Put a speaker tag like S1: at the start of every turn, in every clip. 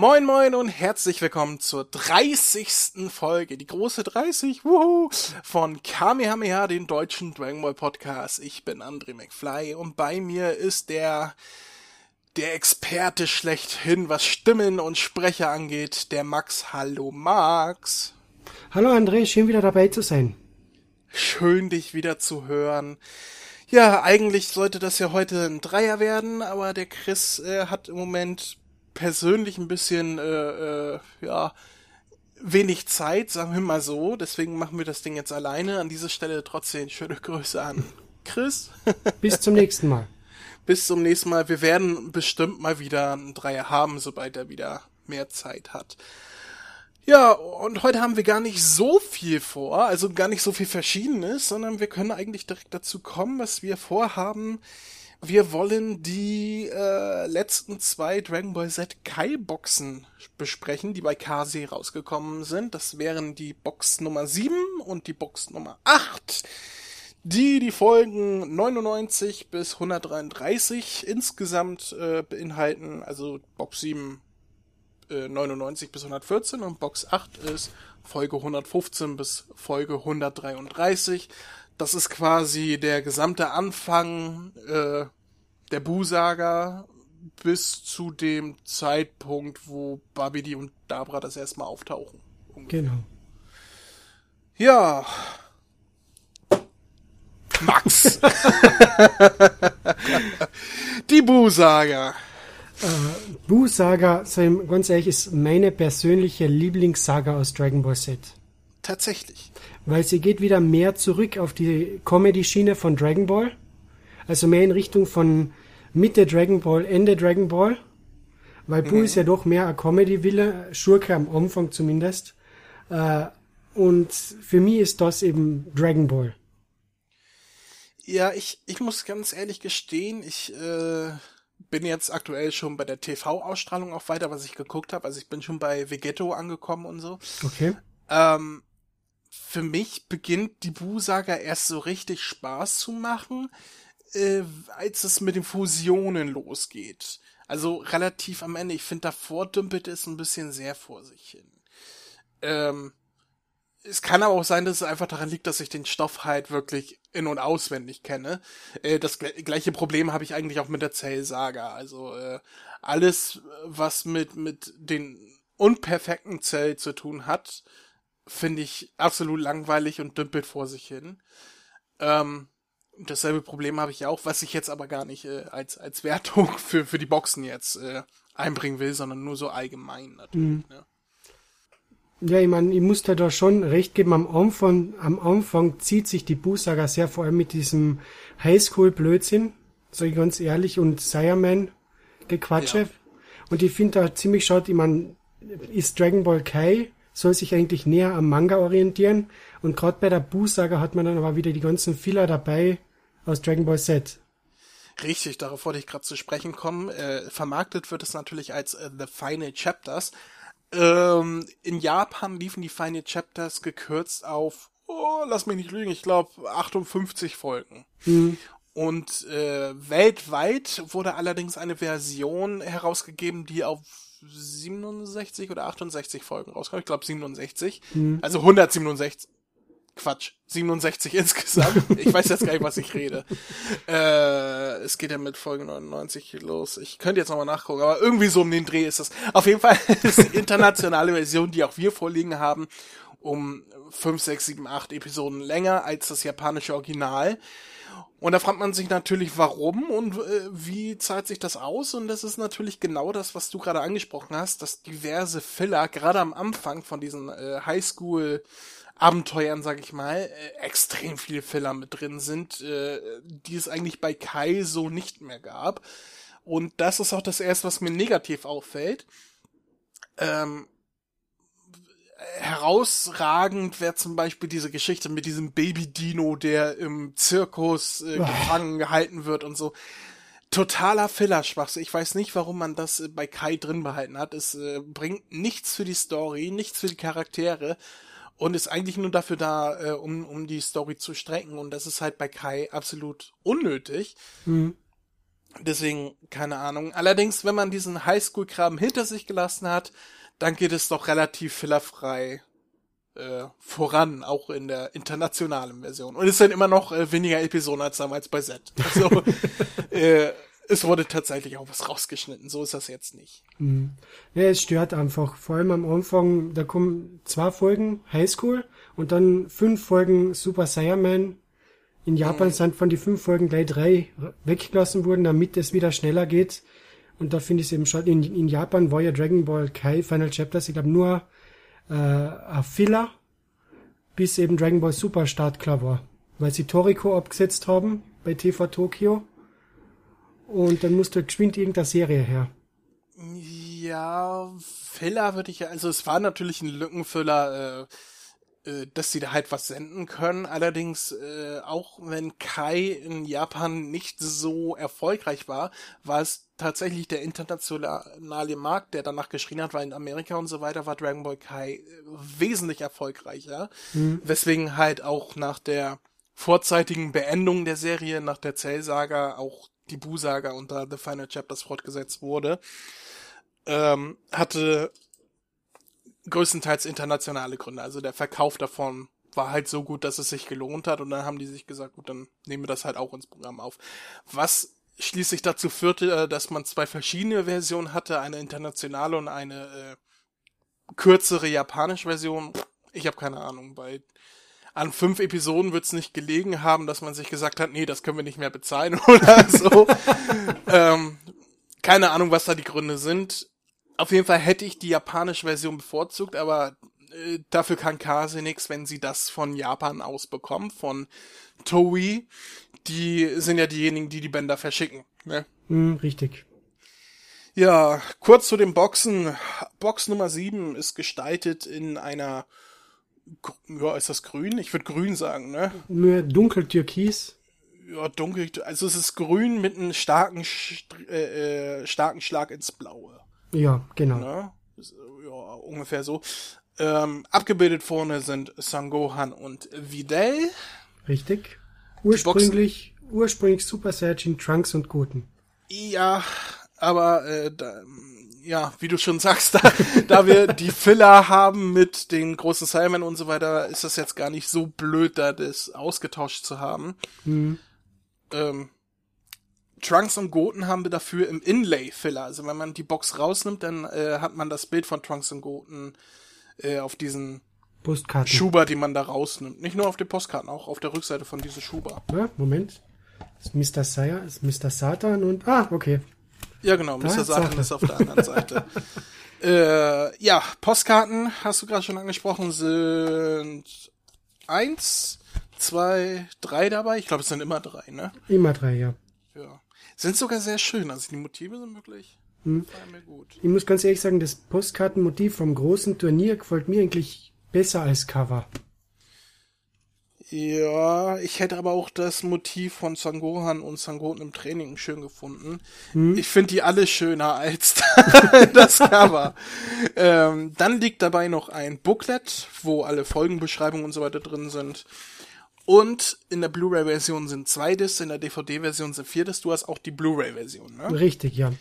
S1: Moin moin und herzlich willkommen zur 30. Folge, die große 30, wuhu, von Kamehameha, den deutschen Dragon Ball Podcast. Ich bin André McFly und bei mir ist der, der Experte schlechthin, was Stimmen und Sprecher angeht, der Max. Hallo Max.
S2: Hallo André, schön wieder dabei zu sein.
S1: Schön dich wieder zu hören. Ja, eigentlich sollte das ja heute ein Dreier werden, aber der Chris äh, hat im Moment persönlich ein bisschen, äh, äh, ja, wenig Zeit, sagen wir mal so. Deswegen machen wir das Ding jetzt alleine. An dieser Stelle trotzdem schöne Grüße an Chris.
S2: Bis zum nächsten Mal.
S1: Bis zum nächsten Mal. Wir werden bestimmt mal wieder einen Dreier haben, sobald er wieder mehr Zeit hat. Ja, und heute haben wir gar nicht so viel vor, also gar nicht so viel Verschiedenes, sondern wir können eigentlich direkt dazu kommen, was wir vorhaben. Wir wollen die äh, letzten zwei Dragon Ball Z Kai Boxen besprechen, die bei KC rausgekommen sind. Das wären die Box Nummer 7 und die Box Nummer 8, die die Folgen 99 bis 133 insgesamt äh, beinhalten. Also Box 7 äh, 99 bis 114 und Box 8 ist Folge 115 bis Folge 133. Das ist quasi der gesamte Anfang äh, der Bu-Saga bis zu dem Zeitpunkt, wo Babidi und Dabra das erstmal auftauchen.
S2: Ungefähr. Genau.
S1: Ja. Max. Die Bu-Saga.
S2: Äh, Bu-Saga, ganz ehrlich, ist meine persönliche Lieblingssaga aus Dragon Ball Z.
S1: Tatsächlich.
S2: Weil sie geht wieder mehr zurück auf die Comedy-Schiene von Dragon Ball. Also mehr in Richtung von Mitte Dragon Ball, Ende Dragon Ball. Weil mhm. ist ja doch mehr ein Comedy-Wille, Schurke am Anfang zumindest. Äh, und für mich ist das eben Dragon Ball.
S1: Ja, ich, ich muss ganz ehrlich gestehen, ich äh, bin jetzt aktuell schon bei der TV-Ausstrahlung auch weiter, was ich geguckt habe. Also ich bin schon bei Vegetto angekommen und so.
S2: Okay.
S1: Ähm, für mich beginnt die Bu-Saga erst so richtig Spaß zu machen, äh, als es mit den Fusionen losgeht. Also relativ am Ende. Ich finde, davor dümpelt es ein bisschen sehr vor sich hin. Ähm, es kann aber auch sein, dass es einfach daran liegt, dass ich den Stoff halt wirklich in- und auswendig kenne. Äh, das gleiche Problem habe ich eigentlich auch mit der Zell-Saga. Also äh, alles, was mit, mit den unperfekten Zell zu tun hat, finde ich absolut langweilig und dümpelt vor sich hin. Ähm, dasselbe Problem habe ich auch, was ich jetzt aber gar nicht äh, als, als Wertung für, für die Boxen jetzt äh, einbringen will, sondern nur so allgemein natürlich. Mhm. Ne?
S2: Ja, ich meine, ich muss da schon recht geben, am Anfang, am Anfang zieht sich die Busaga sehr vor allem mit diesem Highschool-Blödsinn, sag ich ganz ehrlich, und Sireman-Gequatsche. Ja. Und ich finde da ziemlich schade, ich meine, ist Dragon Ball Kai, soll sich eigentlich näher am Manga orientieren. Und gerade bei der Busaga hat man dann aber wieder die ganzen Filler dabei aus Dragon Ball Z.
S1: Richtig, darauf wollte ich gerade zu sprechen kommen. Äh, vermarktet wird es natürlich als äh, The Final Chapters, ähm, in Japan liefen die Final Chapters gekürzt auf, oh, lass mich nicht lügen, ich glaube 58 Folgen. Mhm. Und äh, weltweit wurde allerdings eine Version herausgegeben, die auf 67 oder 68 Folgen rauskam. Ich glaube 67. Mhm. Also 167. Quatsch, 67 insgesamt. Ich weiß jetzt gar nicht, was ich rede. Äh, es geht ja mit Folge 99 los. Ich könnte jetzt nochmal nachgucken, aber irgendwie so um den Dreh ist das. Auf jeden Fall ist die internationale Version, die auch wir vorliegen haben, um 5, 6, 7, 8 Episoden länger als das japanische Original. Und da fragt man sich natürlich, warum und äh, wie zahlt sich das aus? Und das ist natürlich genau das, was du gerade angesprochen hast, dass diverse Filler, gerade am Anfang von diesen äh, Highschool- Abenteuern, sag ich mal, äh, extrem viele Filler mit drin sind, äh, die es eigentlich bei Kai so nicht mehr gab. Und das ist auch das erste, was mir negativ auffällt. Ähm, herausragend wäre zum Beispiel diese Geschichte mit diesem Baby-Dino, der im Zirkus äh, gefangen gehalten wird und so. Totaler Fillerschwachsinn. Ich weiß nicht, warum man das äh, bei Kai drin behalten hat. Es äh, bringt nichts für die Story, nichts für die Charaktere und ist eigentlich nur dafür da, äh, um, um die Story zu strecken. Und das ist halt bei Kai absolut unnötig. Mhm. Deswegen, keine Ahnung. Allerdings, wenn man diesen Highschool-Kram hinter sich gelassen hat, dann geht es doch relativ fillerfrei äh, voran, auch in der internationalen Version. Und es sind immer noch äh, weniger Episoden als damals bei Z. Also äh, es wurde tatsächlich auch was rausgeschnitten. So ist das jetzt nicht.
S2: Mhm. Ja, es stört einfach. Vor allem am Anfang, da kommen zwei Folgen Highschool und dann fünf Folgen Super Saiyaman. In Japan mhm. sind von die fünf Folgen gleich drei weggelassen worden, damit es wieder schneller geht. Und da finde ich es eben schon, in, in Japan war ja Dragon Ball Kai Final Chapters, ich glaube nur äh, ein Filler, bis eben Dragon Ball Super Start klar war. Weil sie Toriko abgesetzt haben bei TV Tokyo. Und dann musste geschwind irgendeine Serie her.
S1: Ja, Filler würde ich ja, also es war natürlich ein Lückenfüller, äh, äh, dass sie da halt was senden können. Allerdings, äh, auch wenn Kai in Japan nicht so erfolgreich war, war es tatsächlich der internationale Markt, der danach geschrien hat, weil in Amerika und so weiter war Dragon Ball Kai äh, wesentlich erfolgreicher. Mhm. Weswegen halt auch nach der vorzeitigen Beendung der Serie, nach der Cell-Saga auch die Bu-Saga unter The Final Chapters fortgesetzt wurde, ähm, hatte größtenteils internationale Gründe. Also der Verkauf davon war halt so gut, dass es sich gelohnt hat und dann haben die sich gesagt, gut, dann nehmen wir das halt auch ins Programm auf. Was schließlich dazu führte, äh, dass man zwei verschiedene Versionen hatte, eine internationale und eine äh, kürzere japanische Version. Ich habe keine Ahnung. Bei an fünf Episoden wird es nicht gelegen haben, dass man sich gesagt hat, nee, das können wir nicht mehr bezahlen oder so. ähm, keine Ahnung, was da die Gründe sind. Auf jeden Fall hätte ich die japanische Version bevorzugt, aber äh, dafür kann Kase nichts, wenn sie das von Japan aus bekommt, von Toei. Die sind ja diejenigen, die die Bänder verschicken. Ne?
S2: Mm, richtig.
S1: Ja, kurz zu den Boxen. Box Nummer 7 ist gestaltet in einer ja, ist das grün? Ich würde grün sagen, ne?
S2: Nur dunkel türkis.
S1: Ja, dunkel, also es ist grün mit einem starken, äh, äh, starken Schlag ins Blaue.
S2: Ja, genau.
S1: Ne? Ja, ungefähr so. Ähm, abgebildet vorne sind Sangohan und Videl.
S2: Richtig. Ursprünglich, ursprünglich Super Saiyajin, Trunks und Goten.
S1: Ja, aber äh, da, ja, wie du schon sagst, da, da wir die Filler haben mit den großen Simon und so weiter, ist das jetzt gar nicht so blöd, da das ausgetauscht zu haben. Mhm. Ähm, Trunks und Goten haben wir dafür im Inlay-Filler. Also wenn man die Box rausnimmt, dann äh, hat man das Bild von Trunks und Goten äh, auf diesen
S2: Postkarten.
S1: Schuber, die man da rausnimmt. Nicht nur auf den Postkarten, auch auf der Rückseite von diesem Schuber.
S2: Ja, Moment. Das ist Mr. Saya, ist Mr. Satan und ah, okay.
S1: Ja, genau, Mr. Satan ist auf der anderen Seite. äh, ja, Postkarten, hast du gerade schon angesprochen, sind eins, zwei, drei dabei. Ich glaube, es sind immer drei, ne?
S2: Immer drei, ja.
S1: Ja. Sind sogar sehr schön. Also die Motive sind wirklich. Hm.
S2: Mir gut. Ich muss ganz ehrlich sagen, das Postkartenmotiv vom großen Turnier gefällt mir eigentlich besser als Cover.
S1: Ja, ich hätte aber auch das Motiv von Sangohan und Sangoten im Training schön gefunden. Hm. Ich finde die alle schöner als das Cover. ähm, dann liegt dabei noch ein Booklet, wo alle Folgenbeschreibungen und so weiter drin sind. Und in der Blu-ray-Version sind zwei Discs, in der DVD-Version sind vier Discs. Du hast auch die Blu-ray-Version, ne?
S2: Richtig, ja.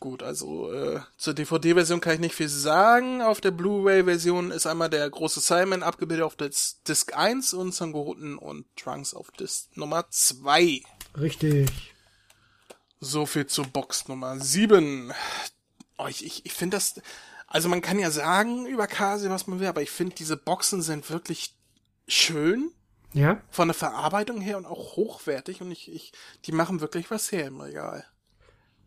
S1: Gut, also äh, zur DVD-Version kann ich nicht viel sagen. Auf der Blu-ray-Version ist einmal der große Simon abgebildet auf Dis Disc 1 und Sangoten und Trunks auf Disc Nummer 2.
S2: Richtig.
S1: So viel zur Box Nummer 7. Oh, ich ich, ich finde das. Also man kann ja sagen über Kase, was man will, aber ich finde diese Boxen sind wirklich schön.
S2: Ja.
S1: Von der Verarbeitung her und auch hochwertig und ich, ich, die machen wirklich was her im Regal.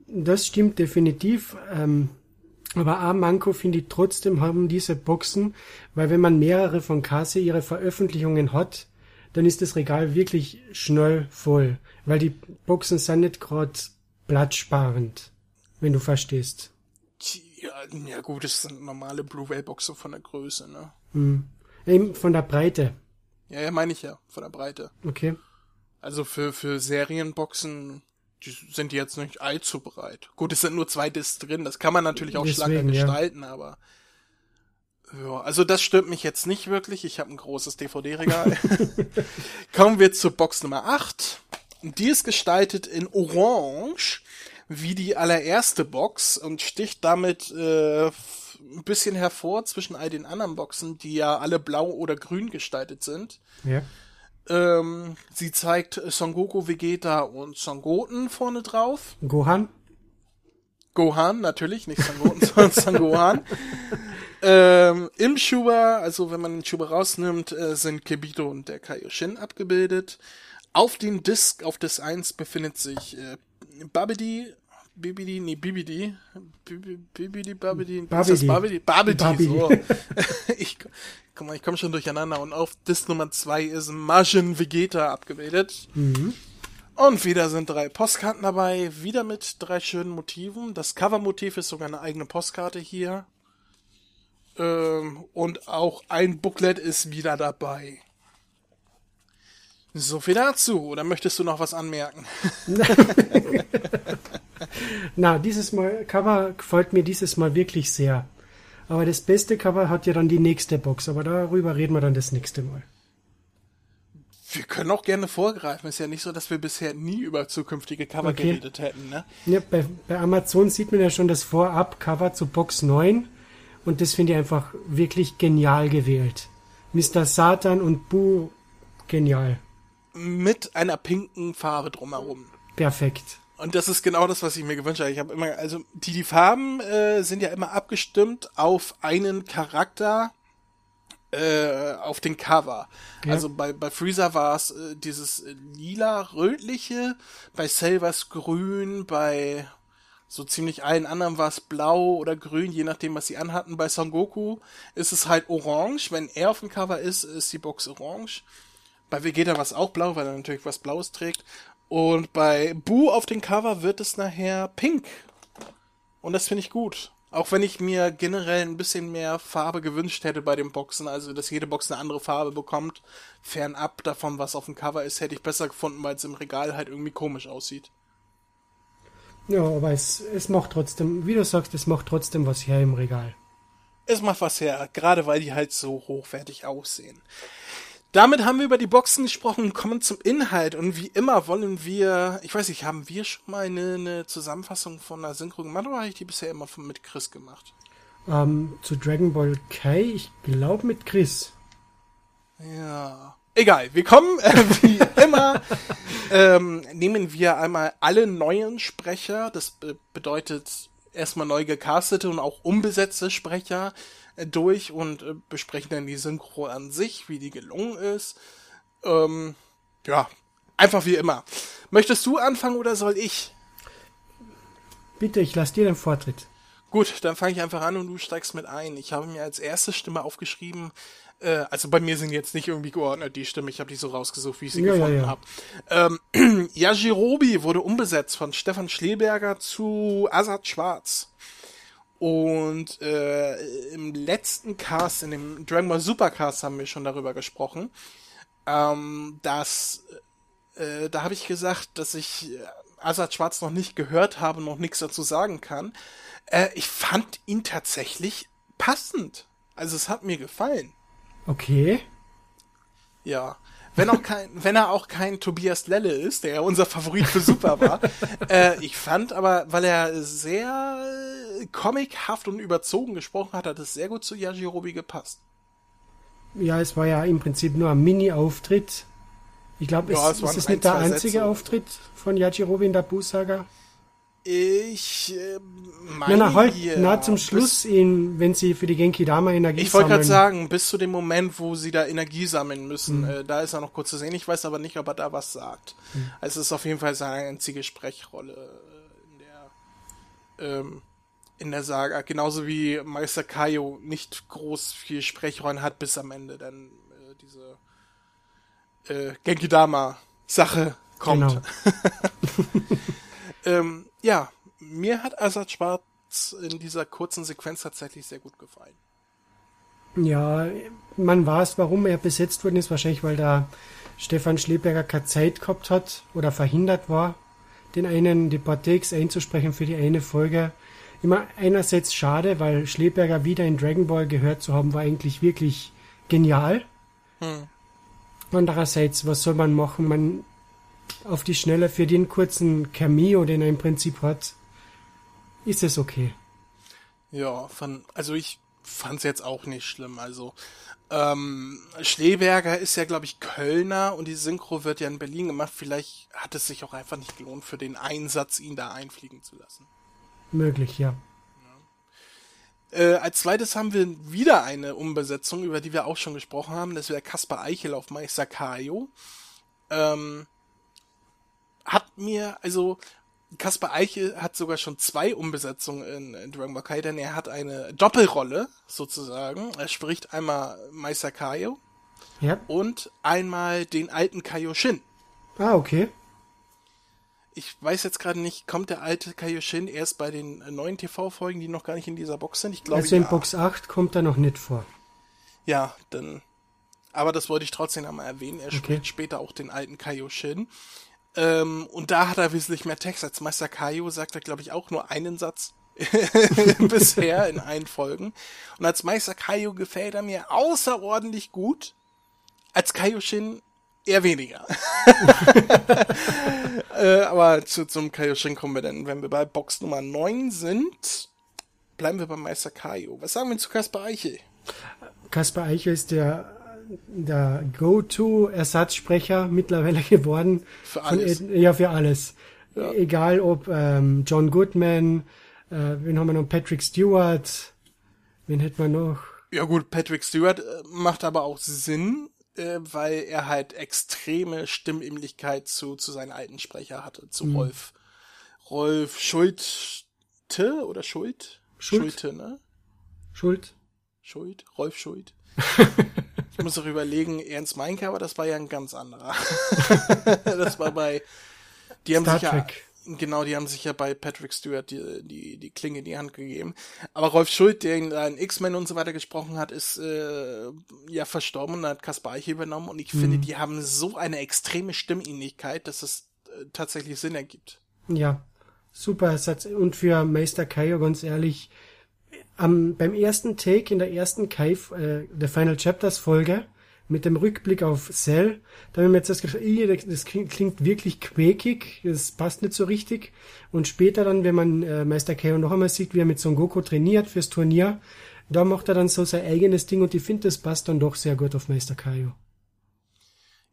S2: Das stimmt definitiv. Ähm, aber A Manko finde ich trotzdem haben diese Boxen, weil wenn man mehrere von Kase ihre Veröffentlichungen hat, dann ist das Regal wirklich schnell voll, weil die Boxen sind nicht gerade platzsparend, wenn du verstehst.
S1: Ja, ja gut, das sind normale Blu-ray-Boxen von der Größe, ne?
S2: Hm. Eben von der Breite.
S1: Ja, ja, meine ich ja, von der Breite.
S2: Okay.
S1: Also für, für Serienboxen die sind jetzt nicht allzu breit. Gut, es sind nur zwei Discs drin, das kann man natürlich auch Deswegen, schlanker gestalten, ja. aber ja, also das stört mich jetzt nicht wirklich. Ich habe ein großes DVD-Regal. Kommen wir zur Box Nummer 8. Die ist gestaltet in Orange wie die allererste Box und sticht damit äh, ein bisschen hervor zwischen all den anderen Boxen, die ja alle blau oder grün gestaltet sind.
S2: Ja.
S1: Ähm, sie zeigt Son Goku, Vegeta und Son Goten vorne drauf.
S2: Gohan?
S1: Gohan, natürlich, nicht Son Goten, sondern Son Gohan. Ähm, Im Schuber, also wenn man den Schuber rausnimmt, äh, sind Kibito und der Kaioshin abgebildet. Auf dem Disk, auf Disk 1 befindet sich äh, Babidi, Bibidi, nee, Bibidi, Bibi- Bibidi, Babidi, ist das Babidi? Babidi,
S2: Babidi.
S1: so. ich, guck mal, ich komme schon durcheinander und auf Disk Nummer 2 ist Majin Vegeta abgebildet. Und wieder sind drei Postkarten dabei, wieder mit drei schönen Motiven. Das Covermotiv ist sogar eine eigene Postkarte hier. Ähm, und auch ein Booklet ist wieder dabei. So viel dazu. Oder möchtest du noch was anmerken?
S2: Na, dieses Mal, Cover gefällt mir dieses Mal wirklich sehr. Aber das beste Cover hat ja dann die nächste Box, aber darüber reden wir dann das nächste Mal.
S1: Wir können auch gerne vorgreifen. Ist ja nicht so, dass wir bisher nie über zukünftige Cover
S2: Okay.
S1: geredet hätten, ne?
S2: Ja, bei, bei Amazon sieht man ja schon das Vorab-Cover zu Box 9 und das finde ich einfach wirklich genial gewählt. Mr. Satan und Boo, genial.
S1: Mit einer pinken Farbe drumherum.
S2: Perfekt.
S1: Und das ist genau das, was ich mir gewünscht habe. Ich habe immer, also die, die Farben äh, sind ja immer abgestimmt auf einen Charakter äh, auf den Cover.
S2: Ja.
S1: Also bei, bei Freezer war es äh, dieses äh, lila-rötliche, bei es grün, bei so ziemlich allen anderen war es blau oder grün, je nachdem, was sie anhatten. Bei Son Goku ist es halt orange. Wenn er auf dem Cover ist, ist die Box orange. Bei Vegeta war es auch blau, weil er natürlich was Blaues trägt. Und bei Boo auf dem Cover wird es nachher pink. Und das finde ich gut. Auch wenn ich mir generell ein bisschen mehr Farbe gewünscht hätte bei den Boxen, also dass jede Box eine andere Farbe bekommt, fernab davon, was auf dem Cover ist, hätte ich besser gefunden, weil es im Regal halt irgendwie komisch aussieht.
S2: Ja, aber es, es macht trotzdem, wie du sagst, es macht trotzdem was her im Regal.
S1: Es macht was her, gerade weil die halt so hochwertig aussehen. Damit haben wir über die Boxen gesprochen, kommen zum Inhalt und wie immer wollen wir, ich weiß nicht, haben wir schon mal eine, eine Zusammenfassung von einer Synchro gemacht oder habe ich die bisher immer von, mit Chris gemacht?
S2: Ähm, zu Dragon Ball Kai, ich glaube mit Chris.
S1: Ja. Egal, wir kommen äh, wie immer, ähm, nehmen wir einmal alle neuen Sprecher, das be bedeutet erstmal neu gecastete und auch umbesetzte Sprecher durch und äh, besprechen dann die Synchro an sich, wie die gelungen ist. Ähm, ja, einfach wie immer. Möchtest du anfangen oder soll ich?
S2: Bitte, ich lasse dir den Vortritt.
S1: Gut, dann fange ich einfach an und du steigst mit ein. Ich habe mir als erste Stimme aufgeschrieben, äh, also bei mir sind jetzt nicht irgendwie geordnet die Stimme, ich habe die so rausgesucht, wie ich sie
S2: Ja, ja,
S1: gefunden
S2: ja.
S1: habe. Ähm, Yajirobi wurde umbesetzt von Stefan Schleberger zu Azad Schwarz. Und äh, im letzten Cast, in dem Dragon Ball Supercast haben wir schon darüber gesprochen, ähm, dass äh, da habe ich gesagt, dass ich äh, Azad Schwarz noch nicht gehört habe, noch nichts dazu sagen kann. Äh, ich fand ihn tatsächlich passend. Also es hat mir gefallen.
S2: Okay.
S1: Ja. Wenn auch kein, wenn er auch kein Tobias Lelle ist, der ja unser Favorit für Super war. äh, ich fand aber, weil er sehr comichaft und überzogen gesprochen hat, hat es sehr gut zu Yajirobi gepasst.
S2: Ja, es war ja im Prinzip nur ein Mini-Auftritt. Ich glaube,
S1: Ja,
S2: es,
S1: es
S2: es ist
S1: ein,
S2: nicht der einzige
S1: Sätze.
S2: Auftritt von Yajirobe in der Buu-Saga.
S1: Ich äh,
S2: Na,
S1: meine
S2: na, halt,
S1: ja,
S2: na, zum Schluss, in, wenn sie für die Genki Dama Energie
S1: Ich wollte gerade
S2: sammeln.
S1: sagen, bis zu dem Moment, wo sie da Energie sammeln müssen,
S2: Mhm.
S1: äh, da ist er noch kurz zu sehen. Ich weiß aber nicht, ob er da was sagt.
S2: Mhm.
S1: Also es ist auf jeden Fall seine einzige Sprechrolle äh, in der ähm, in der Saga. Genauso wie Meister Kaio nicht groß viel Sprechrollen hat bis am Ende, dann äh, diese äh, Genki Dama Sache kommt.
S2: Genau.
S1: Ähm, ja, mir hat Assad Schwarz in dieser kurzen Sequenz tatsächlich sehr gut gefallen.
S2: Ja, man weiß, warum er besetzt worden ist. Wahrscheinlich, weil da Stefan Schleberger keine Zeit gehabt hat oder verhindert war, den einen, die einzusprechen für die eine Folge. Immer einerseits schade, weil Schleberger wieder in Dragon Ball gehört zu haben, war eigentlich wirklich genial.
S1: Hm.
S2: Andererseits, was soll man machen? Man auf die Schnelle für den kurzen Cameo, den er im Prinzip hat, ist es okay.
S1: Ja, von, also ich fand's jetzt auch nicht schlimm. Also ähm, Schleberger ist ja, glaube ich, Kölner und die Synchro wird ja in Berlin gemacht. Vielleicht hat es sich auch einfach nicht gelohnt, für den Einsatz ihn da einfliegen zu lassen.
S2: Möglich, ja.
S1: Äh, als zweites haben wir wieder eine Umbesetzung, über die wir auch schon gesprochen haben. Das wäre Kaspar Eichel auf Meister Kaio. Ähm, hat mir, also Kaspar Eichel hat sogar schon zwei Umbesetzungen in, in Dragon Ball Kai, denn er hat eine Doppelrolle sozusagen. Er spricht einmal Meister Kaio
S2: Ja.
S1: und einmal den alten Kaioshin.
S2: Ah, okay.
S1: Ich weiß jetzt gerade nicht, kommt der alte Kaioshin erst bei den neuen TV-Folgen, die noch gar nicht in dieser Box sind? Ich glaube,
S2: Also in
S1: ja.
S2: Box 8 kommt er noch nicht vor.
S1: Ja, dann. Aber das wollte ich trotzdem einmal erwähnen. Er
S2: Okay.
S1: spricht später auch den alten Kaioshin. Ähm, und da hat er wesentlich mehr Text. Als Meister Kaio sagt er, glaube ich, auch nur einen Satz bisher in allen Folgen. Und als Meister Kaio gefällt er mir außerordentlich gut. Als Kaioshin eher weniger. äh, aber zu, zum Kaioshin kommen wir dann, wenn wir bei Box Nummer 9 sind. Bleiben wir bei Meister Kaio. Was sagen wir zu Kaspar Eichel?
S2: Kaspar Eichel ist der, der Go-To-Ersatzsprecher mittlerweile geworden.
S1: Für
S2: Von
S1: alles.
S2: Ed- ja, für alles.
S1: Ja.
S2: Egal ob ähm, John Goodman, äh, wen haben wir noch? Patrick Stewart, wen hätten wir noch?
S1: Ja gut, Patrick Stewart äh, macht aber auch Sinn, äh, weil er halt extreme Stimmähnlichkeit zu, zu seinem alten Sprecher hatte, zu Rolf. Rolf Schulte oder Schuld?
S2: Schuld.
S1: Schulte, ne?
S2: Schuld?
S1: Schuld? Rolf Schuld. ich muss auch überlegen, Ernst Meinke, aber das war ja ein ganz anderer. das war bei, die haben
S2: Star
S1: sich
S2: Trek.
S1: ja, genau, die haben sich ja bei Patrick Stewart die, die, die Klinge in die Hand gegeben. Aber Rolf Schuld, der in, in X-Men und so weiter gesprochen hat, ist äh, ja verstorben und hat Kaspar Eichel übernommen. Und ich finde, die haben so eine extreme Stimmähnlichkeit, dass es äh, tatsächlich Sinn ergibt.
S2: Ja, super Ersatz. Und für Meister Kaio, ganz ehrlich, am, beim ersten Take in der ersten Kai, äh, der Final Chapters Folge, mit dem Rückblick auf Cell, da haben wir jetzt das gedacht, "Ih, das klingt, wirklich quäkig, das passt nicht so richtig. Und später dann, wenn man äh, Meister Kaio noch einmal sieht, wie er mit Son Goku trainiert fürs Turnier, da macht er dann so sein eigenes Ding und ich finde, das passt dann doch sehr gut auf Meister Kaio.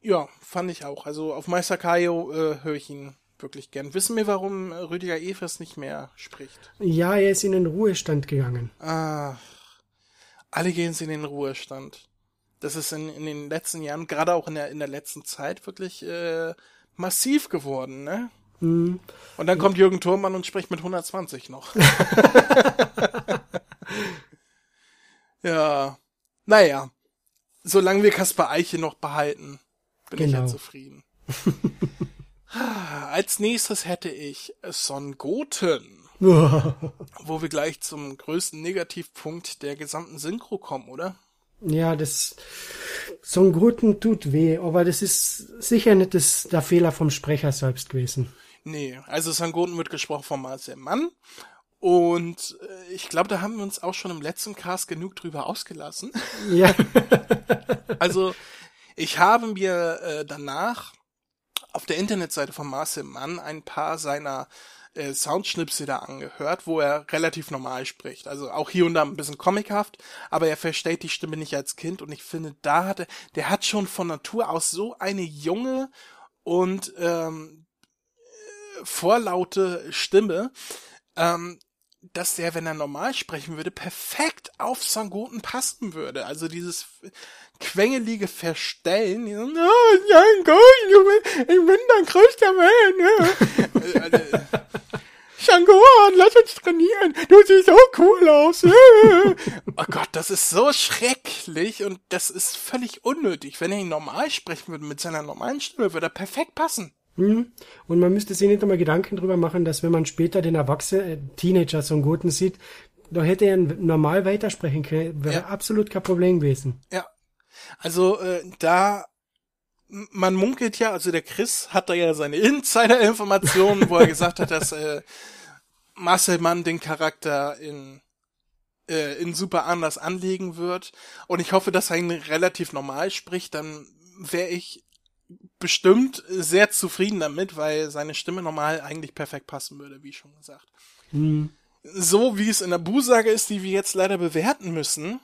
S1: Ja, fand ich auch. Also auf Meister Kaio äh, höre ich ihn wirklich gern. Wissen wir, warum äh, Rüdiger Evers nicht mehr spricht?
S2: Ja, er ist in den Ruhestand gegangen.
S1: Ah, alle gehen sie in den Ruhestand. Das ist in, in den letzten Jahren, gerade auch in der, in der letzten Zeit, wirklich äh, massiv geworden, ne?
S2: Hm.
S1: Und dann kommt Jürgen Thurmann und spricht mit 120 noch. ja. Naja. Solange wir Kaspar Eiche noch behalten, bin ich ja
S2: Genau.
S1: zufrieden. Als nächstes hätte ich Son Goten wo wir gleich zum größten Negativpunkt der gesamten Synchro kommen, oder?
S2: Ja, das so ein Gruten tut weh, aber das ist sicher nicht das, der Fehler vom Sprecher selbst gewesen.
S1: Nee, also Sangoten wird gesprochen von Marcel Mann. Und äh, ich glaube, da haben wir uns auch schon im letzten Cast genug drüber ausgelassen.
S2: Ja,
S1: Also, ich habe mir äh, danach auf der Internetseite von Marcel Mann ein paar seiner äh, Soundschnipsel da angehört, wo er relativ normal spricht. Also auch hier und da ein bisschen comichaft, aber er verstellt die Stimme nicht als Kind und ich finde, da hatte, der hat schon von Natur aus so eine junge und ähm, äh, vorlaute Stimme, ähm, dass der, wenn er normal sprechen würde, perfekt auf Sangoten passen würde. Also dieses quengelige Verstellen, dieses, oh, Junge, ich bin dein größter äh, Sangoten, lass uns trainieren. Du siehst so cool aus. Oh Gott, das ist so schrecklich und das ist völlig unnötig. Wenn er ihn normal sprechen würde mit seiner normalen Stimme, würde er perfekt passen.
S2: Hm. und man müsste sich nicht einmal Gedanken drüber machen, dass wenn man später den Erwachsenen, äh, Teenager so einen Guten sieht, da hätte er normal weitersprechen können, wäre
S1: Ja.
S2: absolut kein Problem gewesen.
S1: Ja. Also äh, da man munkelt ja, also der Chris hat da ja seine Insider-Informationen, wo er gesagt hat, dass äh, Marcel Mann den Charakter in äh, in super anders anlegen wird. Und ich hoffe, dass er ihn relativ normal spricht, dann wäre ich bestimmt sehr zufrieden damit, weil seine Stimme normal eigentlich perfekt passen würde, wie schon gesagt.
S2: Hm.
S1: so wie es in der Busage ist, die wir jetzt leider bewerten müssen,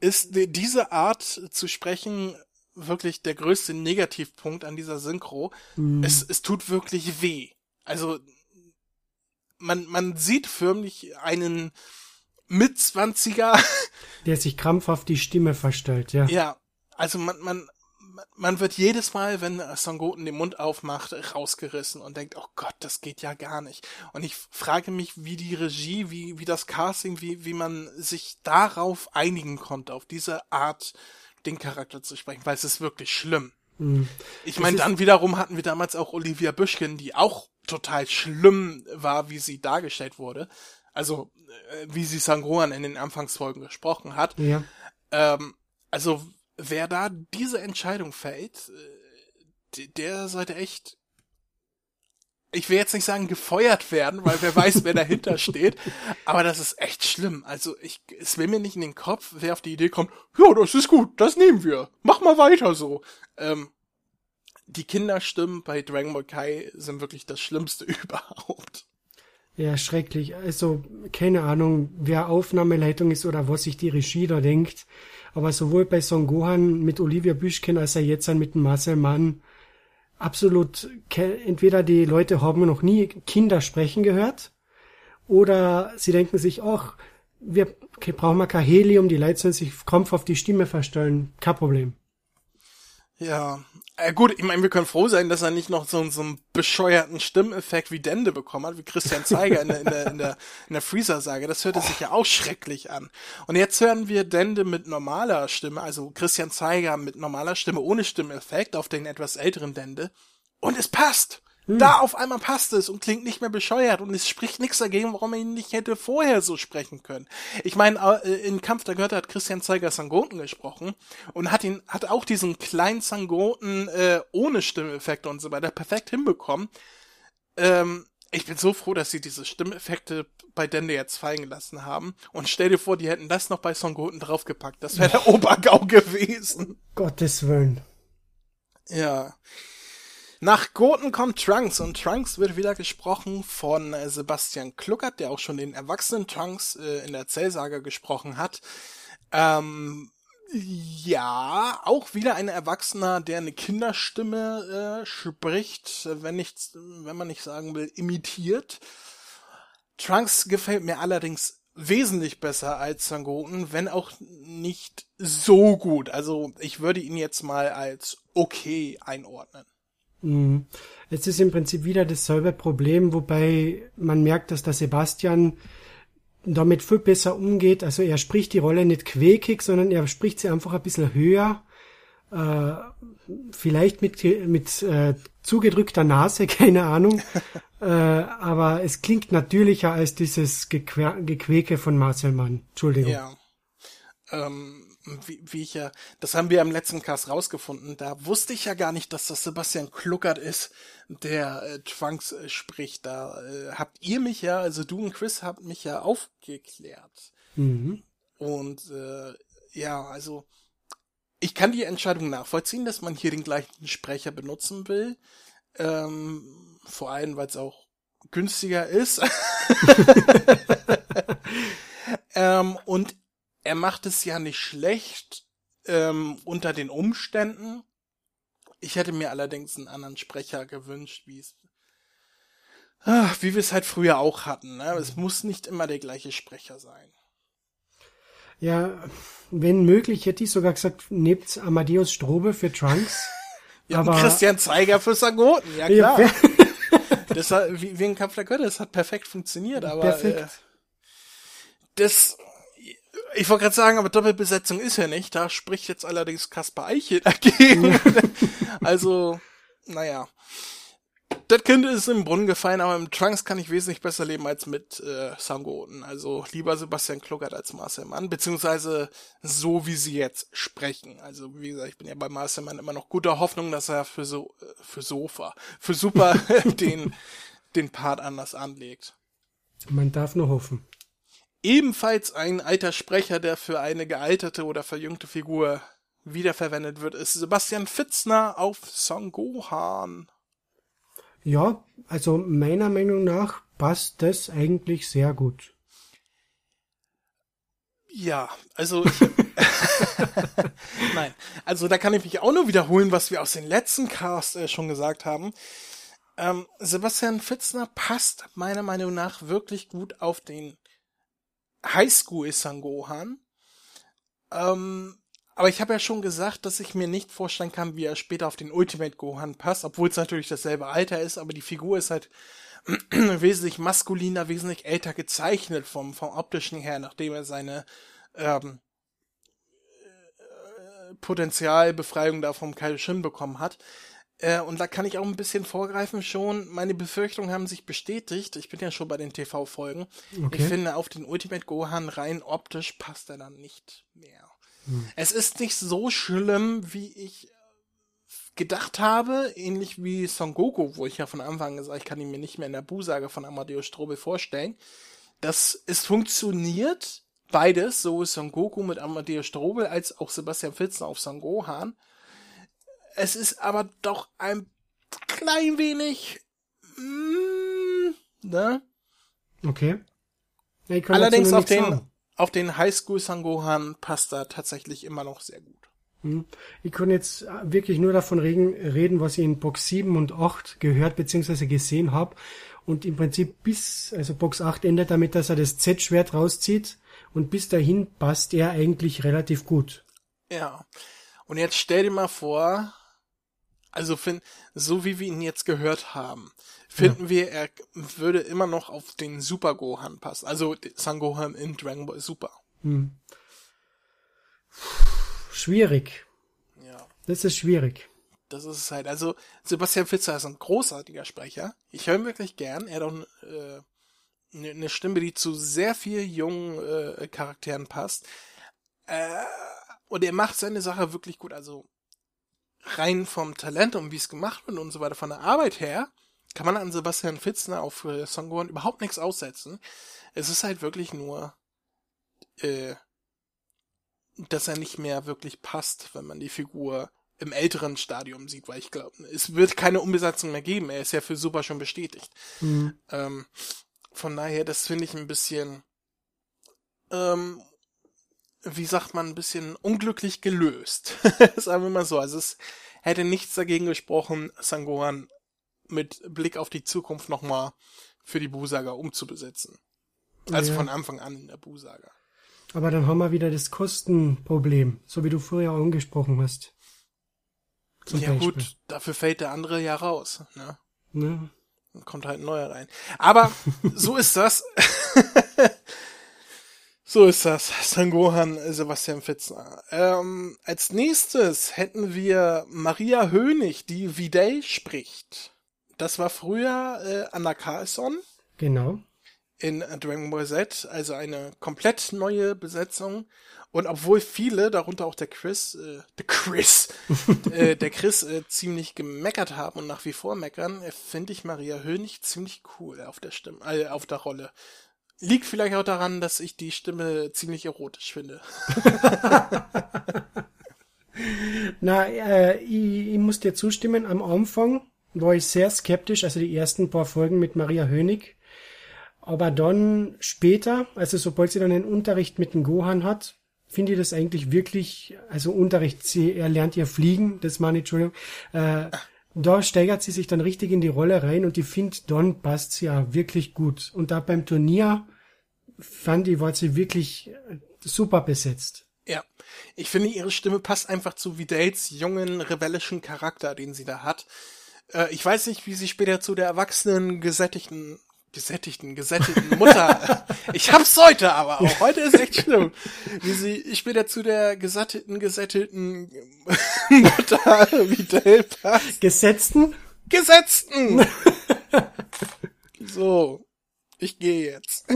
S1: ist diese Art zu sprechen wirklich der größte Negativpunkt an dieser Synchro. Mhm. Es, es tut wirklich weh. Also man, man sieht förmlich einen Mitzwanziger.
S2: Der sich krampfhaft die Stimme verstellt, ja.
S1: Ja, also man, man, man wird jedes Mal, wenn Son Goten den Mund aufmacht, rausgerissen und denkt, oh Gott, das geht ja gar nicht. Und ich frage mich, wie die Regie, wie, wie das Casting, wie, wie man sich darauf einigen konnte, auf diese Art den Charakter zu sprechen, weil es ist wirklich schlimm. Mhm. Ich meine, dann wiederum hatten wir damals auch Olivia Büschken, die auch total schlimm war, wie sie dargestellt wurde. Also, äh, wie sie Sangoan in den Anfangsfolgen gesprochen hat.
S2: Ja.
S1: Ähm, also, wer da diese Entscheidung fällt, äh, der sollte echt ich will jetzt nicht sagen gefeuert werden, weil wer weiß, wer dahinter steht, aber das ist echt schlimm. Also ich, es will mir nicht in den Kopf, wer auf die Idee kommt, ja, das ist gut, das nehmen wir, mach mal weiter so. Ähm, die Kinderstimmen bei Dragon Ball Kai sind wirklich das Schlimmste überhaupt.
S2: Ja, schrecklich. Also, keine Ahnung, wer Aufnahmeleitung ist oder was sich die Regie da denkt. Aber sowohl bei Son Gohan mit Olivia Büschken als er jetzt mit dem Marcel Mann absolut, entweder die Leute haben noch nie Kinder sprechen gehört oder sie denken sich, ach, wir brauchen mal kein Helium, die Leute sollen sich Krampf auf die Stimme verstellen, kein Problem.
S1: Ja, äh, gut, ich meine, wir können froh sein, dass er nicht noch so, so einen bescheuerten Stimmeffekt wie Dende bekommen hat, wie Christian Zeiger in der, in der, in der, in der Freezer-Sage. Das hörte sich ja auch schrecklich an. Und jetzt hören wir Dende mit normaler Stimme, also Christian Zeiger mit normaler Stimme ohne Stimmeffekt auf den etwas älteren Dende. Und es passt. Hm. Da auf einmal passt es und klingt nicht mehr bescheuert und es spricht nichts dagegen, warum er ihn nicht hätte vorher so sprechen können. Ich meine, äh, in Kampf der Götter hat Christian Zeiger Sangoten gesprochen und hat ihn, hat auch diesen kleinen Sangoten äh, ohne Stimmeffekte und so weiter perfekt hinbekommen. Ähm, ich bin so froh, dass sie diese Stimmeffekte bei Dende jetzt fallen gelassen haben. Und stell dir vor, die hätten das noch bei Son Goten draufgepackt. Das wäre der Obergau gewesen.
S2: Gottes Willen.
S1: Ja. Nach Goten kommt Trunks und Trunks wird wieder gesprochen von äh, Sebastian Kluckert, der auch schon den erwachsenen Trunks äh, in der Zellsaga gesprochen hat. Ähm, ja, auch wieder ein Erwachsener, der eine Kinderstimme äh, spricht, wenn nicht, wenn man nicht sagen will, imitiert. Trunks gefällt mir allerdings wesentlich besser als Sangoten, wenn auch nicht so gut. Also ich würde ihn jetzt mal als okay einordnen.
S2: Mhm. Es ist im Prinzip wieder dasselbe Problem, wobei man merkt, dass der Sebastian damit viel besser umgeht. Also er spricht die Rolle nicht quäkig, sondern er spricht sie einfach ein bisschen höher. Äh, vielleicht mit, mit äh, zugedrückter Nase, keine Ahnung. äh, aber es klingt natürlicher als dieses Gequäke von Marcel Mann. Entschuldigung.
S1: Ja. Ähm, wie, wie ich ja, das haben wir im letzten Cast rausgefunden, da wusste ich ja gar nicht, dass das Sebastian Kluckert ist, der äh, Trunks äh, spricht. Da äh, habt ihr mich ja, also du und Chris habt mich ja aufgeklärt. Mhm. Und äh, ja, also ich kann die Entscheidung nachvollziehen, dass man hier den gleichen Sprecher benutzen will. Ähm, vor allem, weil es auch günstiger ist. ähm, und er macht es ja nicht schlecht ähm, unter den Umständen. Ich hätte mir allerdings einen anderen Sprecher gewünscht, wie es ach, wie wir es halt früher auch hatten. Ne? Es muss nicht immer der gleiche Sprecher sein.
S2: Ja, wenn möglich, hätte ich sogar gesagt, nehmt Amadeus Strobe für Trunks.
S1: ja, aber Christian Zeiger für Sagoten, ja klar. Ja, das hat, wie, wie ein Kampf der Götter, das hat perfekt funktioniert, aber perfekt. Äh, das ich wollte gerade sagen, aber Doppelbesetzung ist ja nicht. Da spricht jetzt allerdings Kaspar Eichel dagegen. also, naja. Das Kind ist im Brunnen gefallen, aber im Trunks kann ich wesentlich besser leben als mit äh, Sangoten. Also lieber Sebastian Kluckert als Marcel Mann, beziehungsweise so wie sie jetzt sprechen. Also wie gesagt, ich bin ja bei Marcel Mann immer noch guter Hoffnung, dass er für so äh, für Sofa, für Super den den Part anders anlegt.
S2: Man darf nur hoffen.
S1: Ebenfalls ein alter Sprecher, der für eine gealterte oder verjüngte Figur wiederverwendet wird, ist Sebastian Fitzner auf Son Gohan.
S2: Ja, also meiner Meinung nach passt das eigentlich sehr gut.
S1: Ja, also ich, nein, also da kann ich mich auch nur wiederholen, was wir aus den letzten Cast äh, schon gesagt haben. Ähm, Sebastian Fitzner passt meiner Meinung nach wirklich gut auf den Highschool Sangohan. Ähm, aber ich habe ja schon gesagt, dass ich mir nicht vorstellen kann, wie er später auf den Ultimate Gohan passt, obwohl es natürlich dasselbe Alter ist, aber die Figur ist halt wesentlich maskuliner, wesentlich älter gezeichnet vom, vom optischen her, nachdem er seine ähm, äh, Potenzialbefreiung da vom Kaioshin bekommen hat. Äh, und da kann ich auch ein bisschen vorgreifen schon. Meine Befürchtungen haben sich bestätigt. Ich bin ja schon bei den TV-Folgen. Okay. Ich finde, auf den Ultimate Gohan rein optisch passt er dann nicht mehr. Hm. Es ist nicht so schlimm, wie ich gedacht habe, ähnlich wie Son Goku, wo ich ja von Anfang gesagt, ich kann ihn mir nicht mehr in der Bu-Sage von Amadeus Strobel vorstellen. Das es funktioniert beides, so Son Goku mit Amadeus Strobel als auch Sebastian Fitzner auf Son Gohan. Es ist aber doch ein klein wenig, mm, ne?
S2: Okay.
S1: Allerdings auf den, auf den Highschool Son Gohan passt er tatsächlich immer noch sehr gut.
S2: Hm. Ich kann jetzt wirklich nur davon reden, was ich in Box 7 und 8 gehört bzw. gesehen habe. Und im Prinzip bis, also Box 8 endet damit, dass er das Z-Schwert rauszieht. Und bis dahin passt er eigentlich relativ gut.
S1: Ja. Und jetzt stell dir mal vor, also find, so wie wir ihn jetzt gehört haben, finden ja. wir, er würde immer noch auf den Super Gohan passen. Also San Gohan in Dragon Ball Super. Hm.
S2: Schwierig.
S1: Ja.
S2: Das ist schwierig.
S1: Das ist es halt. Also, Sebastian Pfister ist ein großartiger Sprecher. Ich höre ihn wirklich gern. Er hat auch äh, eine Stimme, die zu sehr viel jungen äh, Charakteren passt. Äh, und er macht seine Sache wirklich gut. Also, rein vom Talent und wie es gemacht wird und so weiter, von der Arbeit her, kann man an Sebastian Fitzner auf äh, Songorn überhaupt nichts aussetzen. Es ist halt wirklich nur äh, dass er nicht mehr wirklich passt, wenn man die Figur im älteren Stadium sieht, weil ich glaube, es wird keine Umbesetzung mehr geben. Er ist ja für Super schon bestätigt. Mhm. Ähm, von daher, das finde ich ein bisschen, ähm, wie sagt man, ein bisschen unglücklich gelöst. Sagen wir mal so. Also es hätte nichts dagegen gesprochen, Sangohan mit Blick auf die Zukunft nochmal für die Busaga umzubesetzen. Also ja. von Anfang an in der Busaga.
S2: Aber dann haben wir wieder das Kostenproblem, so wie du vorher auch angesprochen hast.
S1: Zum ja Beispiel. gut, dafür fällt der andere ja raus. Ne? Ne? Dann kommt halt ein neuer rein. Aber so ist das. so ist das. Sangohan Sebastian Fitzner. Ähm, als nächstes hätten wir Maria Hönig, die Videy spricht. Das war früher äh, Anna Carlson.
S2: Genau
S1: in Dragon Ball Z, also eine komplett neue Besetzung. Und obwohl viele, darunter auch der Chris, äh, der Chris, äh, der Chris äh, ziemlich gemeckert haben und nach wie vor meckern, äh, finde ich Maria Hönig ziemlich cool auf der Stimme, äh, auf der Rolle. Liegt vielleicht auch daran, dass ich die Stimme ziemlich erotisch finde.
S2: Na, äh, ich, ich muss dir zustimmen. Am Anfang war ich sehr skeptisch, also die ersten paar Folgen mit Maria Hönig aber dann später, also sobald sie dann einen Unterricht mit dem Gohan hat, finde ich das eigentlich wirklich, also Unterricht, sie, er lernt ihr fliegen, das meine ich, Entschuldigung, äh, da steigert sie sich dann richtig in die Rolle rein und ich finde, dann passt sie ja wirklich gut. Und da beim Turnier fand ich, war sie wirklich super besetzt.
S1: Ja, ich finde, ihre Stimme passt einfach zu Vidals jungen, rebellischen Charakter, den sie da hat. Äh, ich weiß nicht, wie sie später zu der erwachsenen, gesättigten gesättigten, gesättigten Mutter. ich hab's heute aber auch. Heute ist echt schlimm. Wie sie, ich bin ja zu der gesatteten, gesättelten Mutter wie Delpa.
S2: Gesetzten?
S1: Gesetzten! so. Ich gehe jetzt.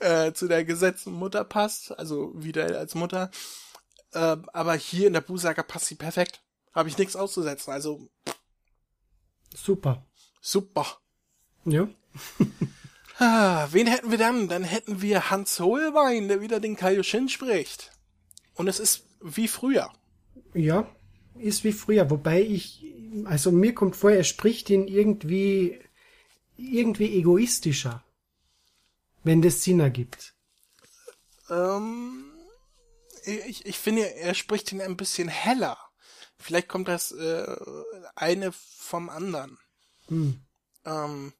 S1: äh, zu der gesetzten Mutter passt, also wieder als Mutter. Äh, aber hier in der Busaga passt sie perfekt. Habe ich nichts auszusetzen. Also.
S2: Super.
S1: Super.
S2: Ja.
S1: ah, wen hätten wir dann? Dann hätten wir Hans Holbein, der wieder den Kaioshin spricht. Und es ist wie früher.
S2: Ja, ist wie früher. Wobei ich, also mir kommt vor, er spricht ihn irgendwie, irgendwie egoistischer. Wenn das Sinn ergibt.
S1: Ähm, ich, ich finde, er spricht ihn ein bisschen heller. Vielleicht kommt das äh, eine vom anderen. Hm. Ähm,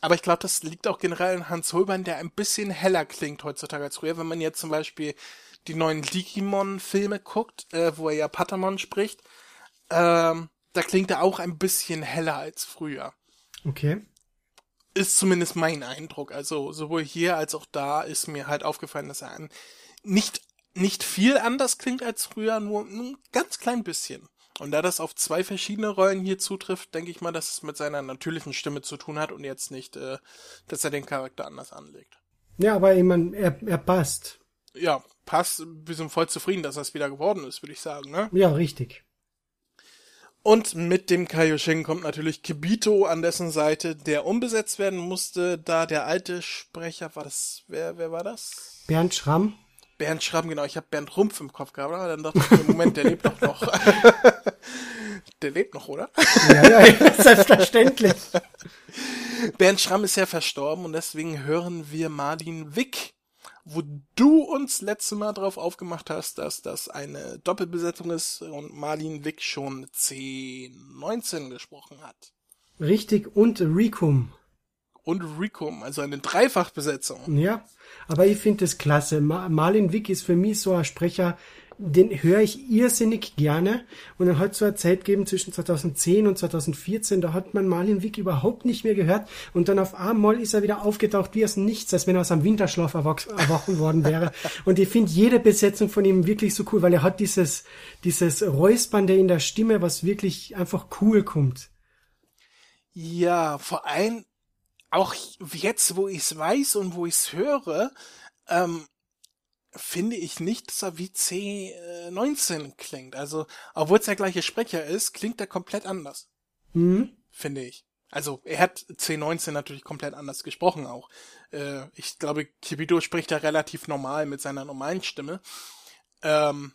S1: aber ich glaube, das liegt auch generell an Hans Holbein, der ein bisschen heller klingt heutzutage als früher. Wenn man jetzt zum Beispiel die neuen Digimon-Filme guckt, äh, wo er ja Patamon spricht, ähm, da klingt er auch ein bisschen heller als früher.
S2: Okay.
S1: Ist zumindest mein Eindruck. Also sowohl hier als auch da ist mir halt aufgefallen, dass er nicht, nicht viel anders klingt als früher, nur ein ganz klein bisschen. Und da das auf zwei verschiedene Rollen hier zutrifft, denke ich mal, dass es mit seiner natürlichen Stimme zu tun hat und jetzt nicht, äh, dass er den Charakter anders anlegt.
S2: Ja, aber ich meine, er, er passt.
S1: Ja, passt. Wir sind voll zufrieden, dass das wieder geworden ist, würde ich sagen, ne?
S2: Ja, richtig.
S1: Und mit dem Kaioshin kommt natürlich Kibito an dessen Seite, der umbesetzt werden musste, da der alte Sprecher war das, wer, wer war das?
S2: Bernd Schramm.
S1: Bernd Schramm, genau, ich habe Bernd Rumpf im Kopf gehabt, aber dann dachte ich, Moment, der lebt doch noch. der lebt noch, oder?
S2: Ja, ja, selbstverständlich.
S1: Bernd Schramm ist ja verstorben und deswegen hören wir Martin Wick wo du uns letzte Mal drauf aufgemacht hast, dass das eine Doppelbesetzung ist und Marlin Wick schon 10, 19 gesprochen hat.
S2: Richtig, und Rikum.
S1: Und Rikum, also eine Dreifachbesetzung.
S2: Ja, aber ich finde es klasse. Marlin Wick ist für mich so ein Sprecher, den höre ich irrsinnig gerne. Und dann hat es so eine Zeit gegeben zwischen 2010 und 2014, da hat man Marlin Wick überhaupt nicht mehr gehört. Und dann auf einmal ist er wieder aufgetaucht wie aus nichts, als wenn er aus einem Winterschlaf erwachen worden wäre. Und ich finde jede Besetzung von ihm wirklich so cool, weil er hat dieses, dieses Räuspernde in der Stimme, was wirklich einfach cool kommt.
S1: Ja, vor allem auch jetzt, wo ich es weiß und wo ich es höre, ähm, finde ich nicht, dass er wie C19 klingt. Also, obwohl es der gleiche Sprecher ist, klingt er komplett anders.
S2: Mhm.
S1: Finde ich. Also, er hat C19 natürlich komplett anders gesprochen auch. Äh, ich glaube, Kibito spricht da relativ normal mit seiner normalen Stimme. Ähm,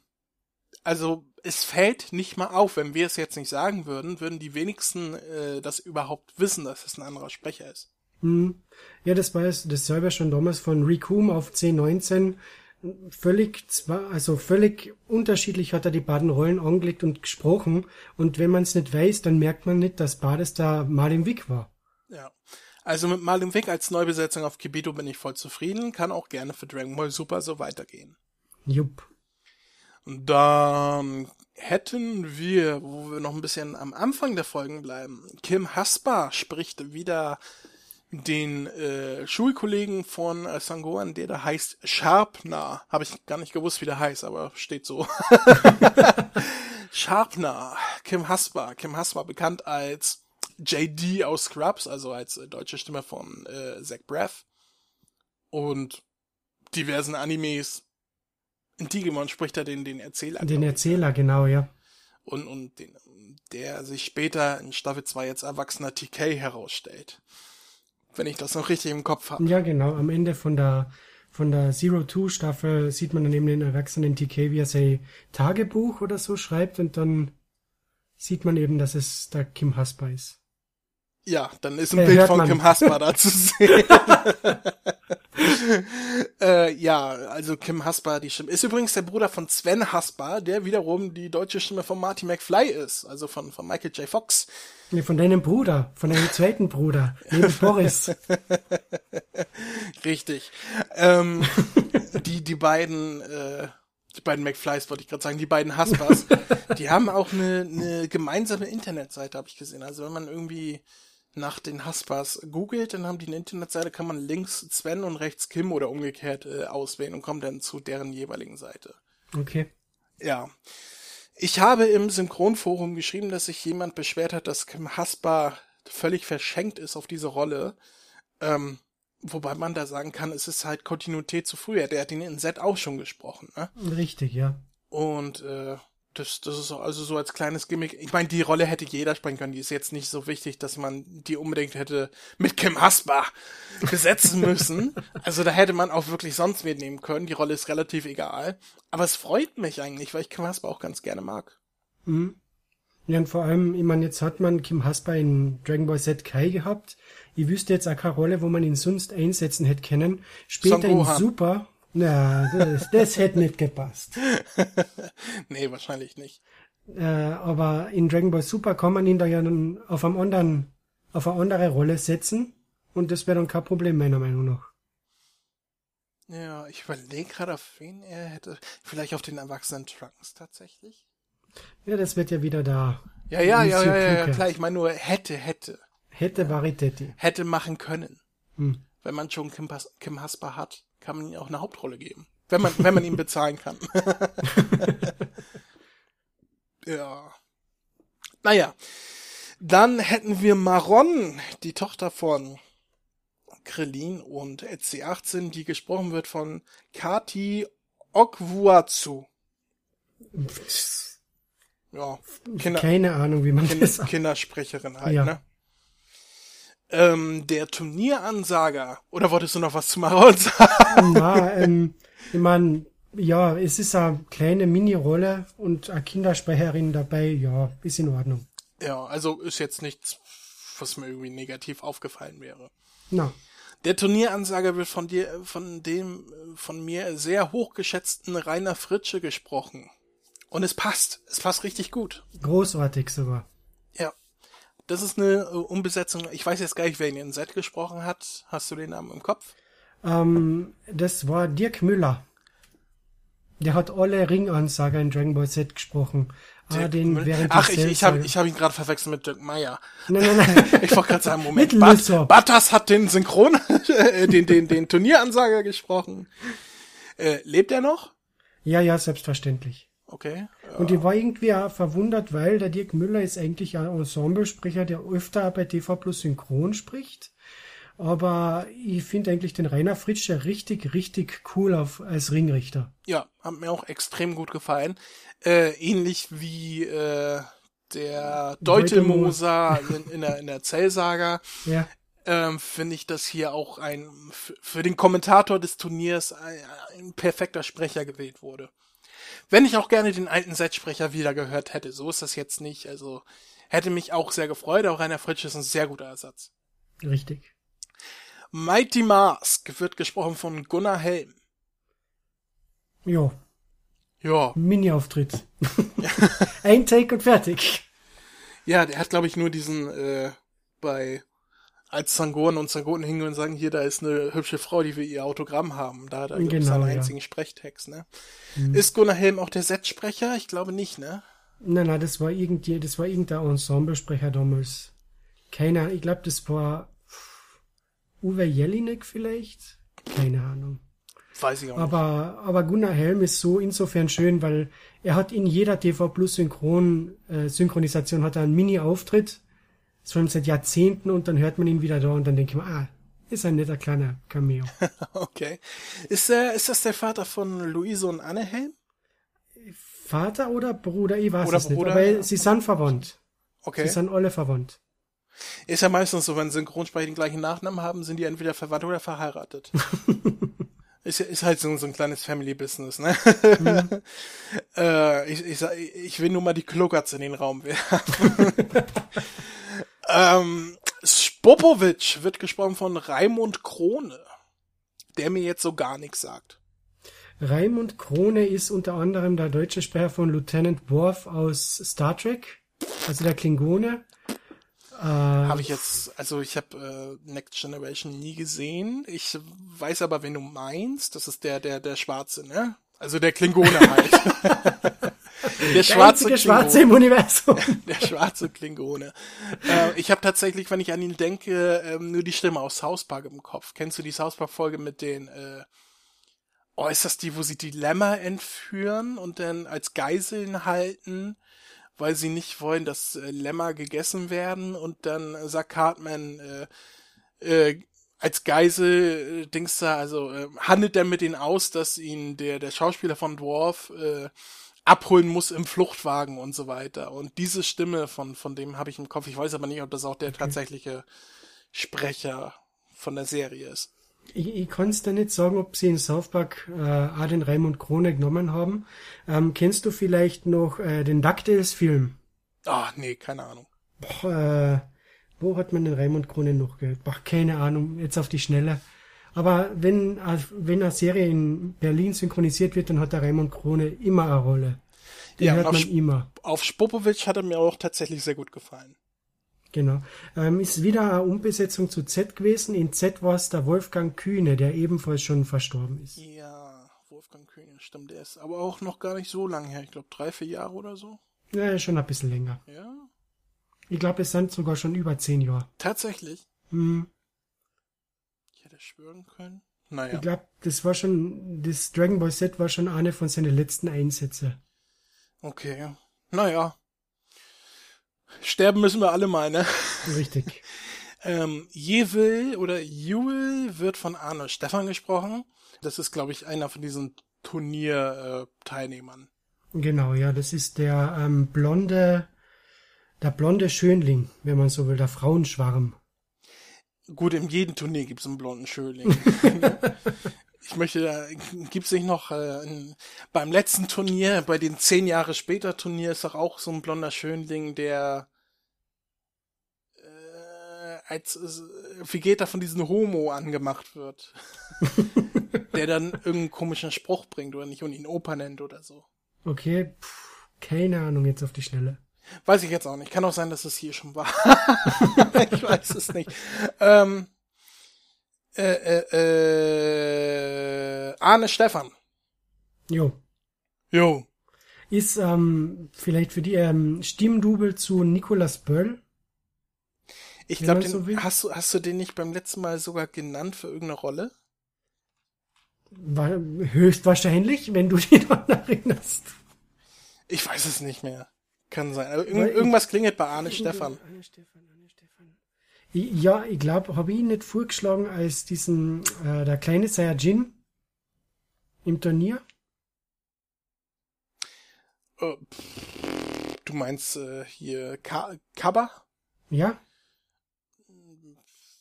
S1: also, es fällt nicht mal auf. Wenn wir es jetzt nicht sagen würden, würden die wenigsten äh, das überhaupt wissen, dass es ein anderer Sprecher ist.
S2: Mhm. Ja, das war es, das selber schon damals von Recum auf C19 völlig zwar, also völlig unterschiedlich hat er die beiden Rollen angelegt und gesprochen. Und wenn man es nicht weiß, dann merkt man nicht, dass beides da Marlin Wick war.
S1: Ja. Also mit Marlin Wick als Neubesetzung auf Kibito bin ich voll zufrieden, kann auch gerne für Dragon Ball Super so weitergehen.
S2: Jupp.
S1: Und dann hätten wir, wo wir noch ein bisschen am Anfang der Folgen bleiben, Kim Haspa spricht wieder den äh, Schulkollegen von äh, Sangoan, der da heißt Sharpner. Habe ich gar nicht gewusst, wie der heißt, aber steht so. Sharpner, Kim Haspa. Kim Haspa, bekannt als JD aus Scrubs, also als äh, deutsche Stimme von äh, Zach Braff. Und diversen Animes. In Digimon spricht er den, den Erzähler.
S2: Den Erzähler, genau, ja.
S1: Und, und den, der sich später in Staffel 2 als erwachsener TK herausstellt wenn ich das noch richtig im Kopf habe.
S2: Ja, genau. Am Ende von der von der Zero Two Staffel sieht man dann eben den erwachsenen TK, wie er sein Tagebuch oder so schreibt und dann sieht man eben, dass es da Kim Haspa ist.
S1: Ja, dann ist ein äh, Bild von man. Kim Haspa da zu sehen. äh, ja, also Kim Haspa, die Stimme. Ist übrigens der Bruder von Sven Haspa, der wiederum die deutsche Stimme von Marty McFly ist, also von, von Michael J. Fox.
S2: Nee, von deinem Bruder, von deinem zweiten Bruder, neben Boris.
S1: Richtig. Ähm, die, die beiden, äh, die beiden McFlys wollte ich gerade sagen, die beiden Haspas, die haben auch eine, eine gemeinsame Internetseite, habe ich gesehen. Also wenn man irgendwie nach den Haspas googelt, dann haben die eine Internetseite, kann man links Sven und rechts Kim oder umgekehrt äh, auswählen und kommt dann zu deren jeweiligen Seite.
S2: Okay.
S1: Ja. Ich habe im Synchronforum geschrieben, dass sich jemand beschwert hat, dass Kim Haspa völlig verschenkt ist auf diese Rolle. Ähm, wobei man da sagen kann, es ist halt Kontinuität zu früher. Der hat ihn in Set auch schon gesprochen, ne?
S2: Richtig, ja.
S1: Und äh, das, das ist also so als kleines Gimmick. Ich meine, die Rolle hätte jeder springen können. Die ist jetzt nicht so wichtig, dass man die unbedingt hätte mit Kim Haspa besetzen müssen. also da hätte man auch wirklich sonst mitnehmen können. Die Rolle ist relativ egal. Aber es freut mich eigentlich, weil ich Kim Haspa auch ganz gerne mag.
S2: Mhm. Ja, und vor allem, ich meine, jetzt hat man Kim Haspa in Dragon Ball Z Kai gehabt. Ich wüsste jetzt auch keine Rolle, wo man ihn sonst einsetzen hätte können. Später in Super, Na, das, das hätte nicht gepasst.
S1: nee, wahrscheinlich nicht.
S2: Äh, aber in Dragon Ball Super kann man ihn da ja dann auf einem anderen, auf eine andere Rolle setzen. Und das wäre dann kein Problem, meiner Meinung nach.
S1: Ja, ich überlege gerade, auf wen er hätte. Vielleicht auf den erwachsenen Trunks tatsächlich?
S2: Ja, das wird ja wieder da.
S1: Ja, ja, ja, ja, ja, klar. Ich meine nur, hätte, hätte.
S2: Hätte Varitetti.
S1: Hätte machen können. Hm. Wenn man schon Kim, Kim Hasper hat, kann man ihm auch eine Hauptrolle geben. Wenn man, wenn man ihn bezahlen kann. ja. Naja. Dann hätten wir Maron, die Tochter von Krillin und EC18, die gesprochen wird von Kati Okwuatsu.
S2: Ja, Kinder, keine Ahnung, wie man
S1: Kinder, das sagt. Kindersprecherin halt, ja. ne? Ähm, der Turnieransager, oder wolltest du noch was zu Maron sagen?
S2: Ja, ähm, ich meine, ja, es ist eine kleine Mini-Rolle und eine Kindersprecherin dabei, ja, ist in Ordnung.
S1: Ja, also ist jetzt nichts, was mir irgendwie negativ aufgefallen wäre.
S2: Na.
S1: Der Turnieransager wird von dir, von dem, von mir sehr hochgeschätzten Rainer Fritsche gesprochen. Und es passt. Es passt richtig gut.
S2: Großartig sogar.
S1: Das ist eine uh, Umbesetzung. Ich weiß jetzt gar nicht, wer in Set gesprochen hat. Hast du den Namen im Kopf?
S2: Ähm, das war Dirk Müller. Der hat alle Ringansager in Dragon Ball Z gesprochen.
S1: Ah, den während Ach, ich, ich habe ich hab ihn gerade verwechselt mit Dirk Meyer. Nein, nein, nein. ich wollte gerade sagen, Moment. Bat, Battas hat den Synchron, äh, den, den, den Turnieransager gesprochen. Äh, lebt er noch?
S2: Ja, ja, selbstverständlich.
S1: Okay.
S2: Ja. Und ich war irgendwie auch verwundert, weil der Dirk Müller ist eigentlich ein Ensemblesprecher, der öfter bei TV Plus Synchron spricht. Aber ich finde eigentlich den Rainer Fritscher richtig, richtig cool auf, als Ringrichter.
S1: Ja, hat mir auch extrem gut gefallen. Äh, ähnlich wie äh, der Deutelmoser in, in, der, in der Zellsaga.
S2: Ja.
S1: Ähm, finde ich, dass hier auch ein für den Kommentator des Turniers ein, ein perfekter Sprecher gewählt wurde. Wenn ich auch gerne den alten Setsprecher wieder gehört hätte, so ist das jetzt nicht. Also hätte mich auch sehr gefreut. Auch Rainer Fritsch ist ein sehr guter Ersatz.
S2: Richtig.
S1: Mighty Mask wird gesprochen von Gunnar Helm.
S2: Ja.
S1: Ja.
S2: Mini-Auftritt. Ein Take und fertig.
S1: Ja, der hat, glaube ich, nur diesen äh, bei als Zangoren und Zangoten hingehen und sagen, hier, da ist eine hübsche Frau, die wir ihr Autogramm haben. Da hat er genau, seinen ja. einzigen Sprechtext, ne? Mhm. Ist Gunnar Helm auch der Setsprecher? Ich glaube nicht, ne?
S2: Nein, nein, das war irgendwie, das war irgendein Ensemblesprecher damals. Keiner, ich glaube, das war Uwe Jelinek vielleicht? Keine Ahnung.
S1: Weiß ich auch
S2: aber, nicht. Aber Gunnar Helm ist so insofern schön, weil er hat in jeder TV Plus Synchron, äh, Synchronisation hat er einen Mini-Auftritt. Schon seit Jahrzehnten und dann hört man ihn wieder da und dann denke ich mir, ah, ist ein netter kleiner Cameo.
S1: okay. Ist, äh, ist das der Vater von Luise und Anne Helm?
S2: Vater oder Bruder? Ich weiß oder es Bruder, nicht. Aber sie sind verwandt. Okay. Sie sind alle verwandt.
S1: Ist ja meistens so, wenn Synchronsprecher den gleichen Nachnamen haben, sind die entweder verwandt oder verheiratet. Ist, ist halt so, so ein kleines Family Business, ne? Mhm. äh, ich, ich, ich will nur mal die Kluckatz in den Raum werfen. Ähm, Spopovic wird gesprochen von Raimund Krone, der mir jetzt so gar nichts sagt.
S2: Raimund Krone ist unter anderem der deutsche Sprecher von Lieutenant Worf aus Star Trek, also der Klingone.
S1: Äh, habe ich jetzt, also ich habe äh, Next Generation nie gesehen. Ich weiß aber, wen du meinst. Das ist der, der, der Schwarze, ne? Also der Klingone halt.
S2: der schwarze der Schwarze im Universum.
S1: der schwarze Klingone. Äh, ich habe tatsächlich, wenn ich an ihn denke, äh, nur die Stimme aus South Park im Kopf. Kennst du die South Park Folge mit den äh, Oh, ist das die, wo sie die Lämmer entführen und dann als Geiseln halten? weil sie nicht wollen, dass äh, Lämmer gegessen werden und dann äh, sagt Cartman äh, äh, als Geisel äh, Dings da, also äh, handelt er mit ihnen aus, dass ihn der der Schauspieler von Dwarf äh, abholen muss im Fluchtwagen und so weiter. Und diese Stimme von von dem habe ich im Kopf. Ich weiß aber nicht, ob das auch der okay. tatsächliche Sprecher von der Serie ist.
S2: Ich, ich kann es dir nicht sagen, ob sie in South Park äh, auch den Raimund Krone genommen haben. Ähm, kennst du vielleicht noch äh, den DuckTales-Film?
S1: Ah, nee, keine Ahnung.
S2: Boah, äh, wo hat man den Raimund Krone noch gehört? Boah, keine Ahnung, jetzt auf die Schnelle. Aber wenn, wenn eine Serie in Berlin synchronisiert wird, dann hat der Raimund Krone immer eine Rolle. Den
S1: Ja,
S2: hört man
S1: auf,
S2: immer.
S1: auf Spopovic hat er mir auch tatsächlich sehr gut gefallen.
S2: Genau. Ähm, ist wieder eine Umbesetzung zu Z gewesen. In Z war es der Wolfgang Kühne, der ebenfalls schon verstorben ist.
S1: Ja, Wolfgang König, stimmt, der ist aber auch noch gar nicht so lange her. Ich glaube, drei, vier Jahre oder so.
S2: Ja, schon ein bisschen länger.
S1: Ja,
S2: Ich glaube, es sind sogar schon über zehn Jahre.
S1: tatsächlich.
S2: Hm.
S1: Ich hätte schwören können. Naja,
S2: Ich glaube, das war schon, das Dragon Ball Z war schon eine von seinen letzten Einsätze.
S1: okay. Naja. Sterben müssen wir alle mal, ne?
S2: Richtig.
S1: Ähm, Jewel oder Jewel wird von Arne Stefan gesprochen. Das ist, glaube ich, einer von diesen Turnier-Teilnehmern.
S2: genau, ja, das ist der ähm, blonde, der blonde Schönling, wenn man so will, der Frauenschwarm.
S1: Gut, in jedem Turnier gibt's einen blonden Schönling. ich möchte, da gibt's nicht noch äh, in, beim letzten Turnier, bei den zehn Jahre später Turnier ist doch auch so ein blonder Schönling, der äh, als äh, Vegeta von diesem Homo angemacht wird. der dann irgendeinen komischen Spruch bringt oder nicht und ihn Opa nennt oder so.
S2: Okay, pff, keine Ahnung jetzt auf die Schnelle.
S1: Weiß ich jetzt auch nicht. Kann auch sein, dass es hier schon war. ich weiß es nicht. Ähm, äh, äh, äh, Arne Stefan.
S2: Jo.
S1: Jo.
S2: Ist ähm, vielleicht für die ähm, Stimmdubel zu Nicolas Böll.
S1: Ich glaube,
S2: so
S1: hast du hast du den nicht beim letzten Mal sogar genannt für irgendeine Rolle?
S2: War höchstwahrscheinlich, wenn du dich daran erinnerst.
S1: Ich weiß es nicht mehr. Kann sein. Aber irg
S2: Weil ich-
S1: irgendwas klingelt bei Arne Stefan.
S2: Arne Stefan, Arne Stefan. Ich- Ja, ich glaube, habe ich ihn nicht vorgeschlagen als diesen, äh, der kleine Saiyajin im Turnier?
S1: Äh, du meinst äh, hier Ka Kaba?
S2: Ja?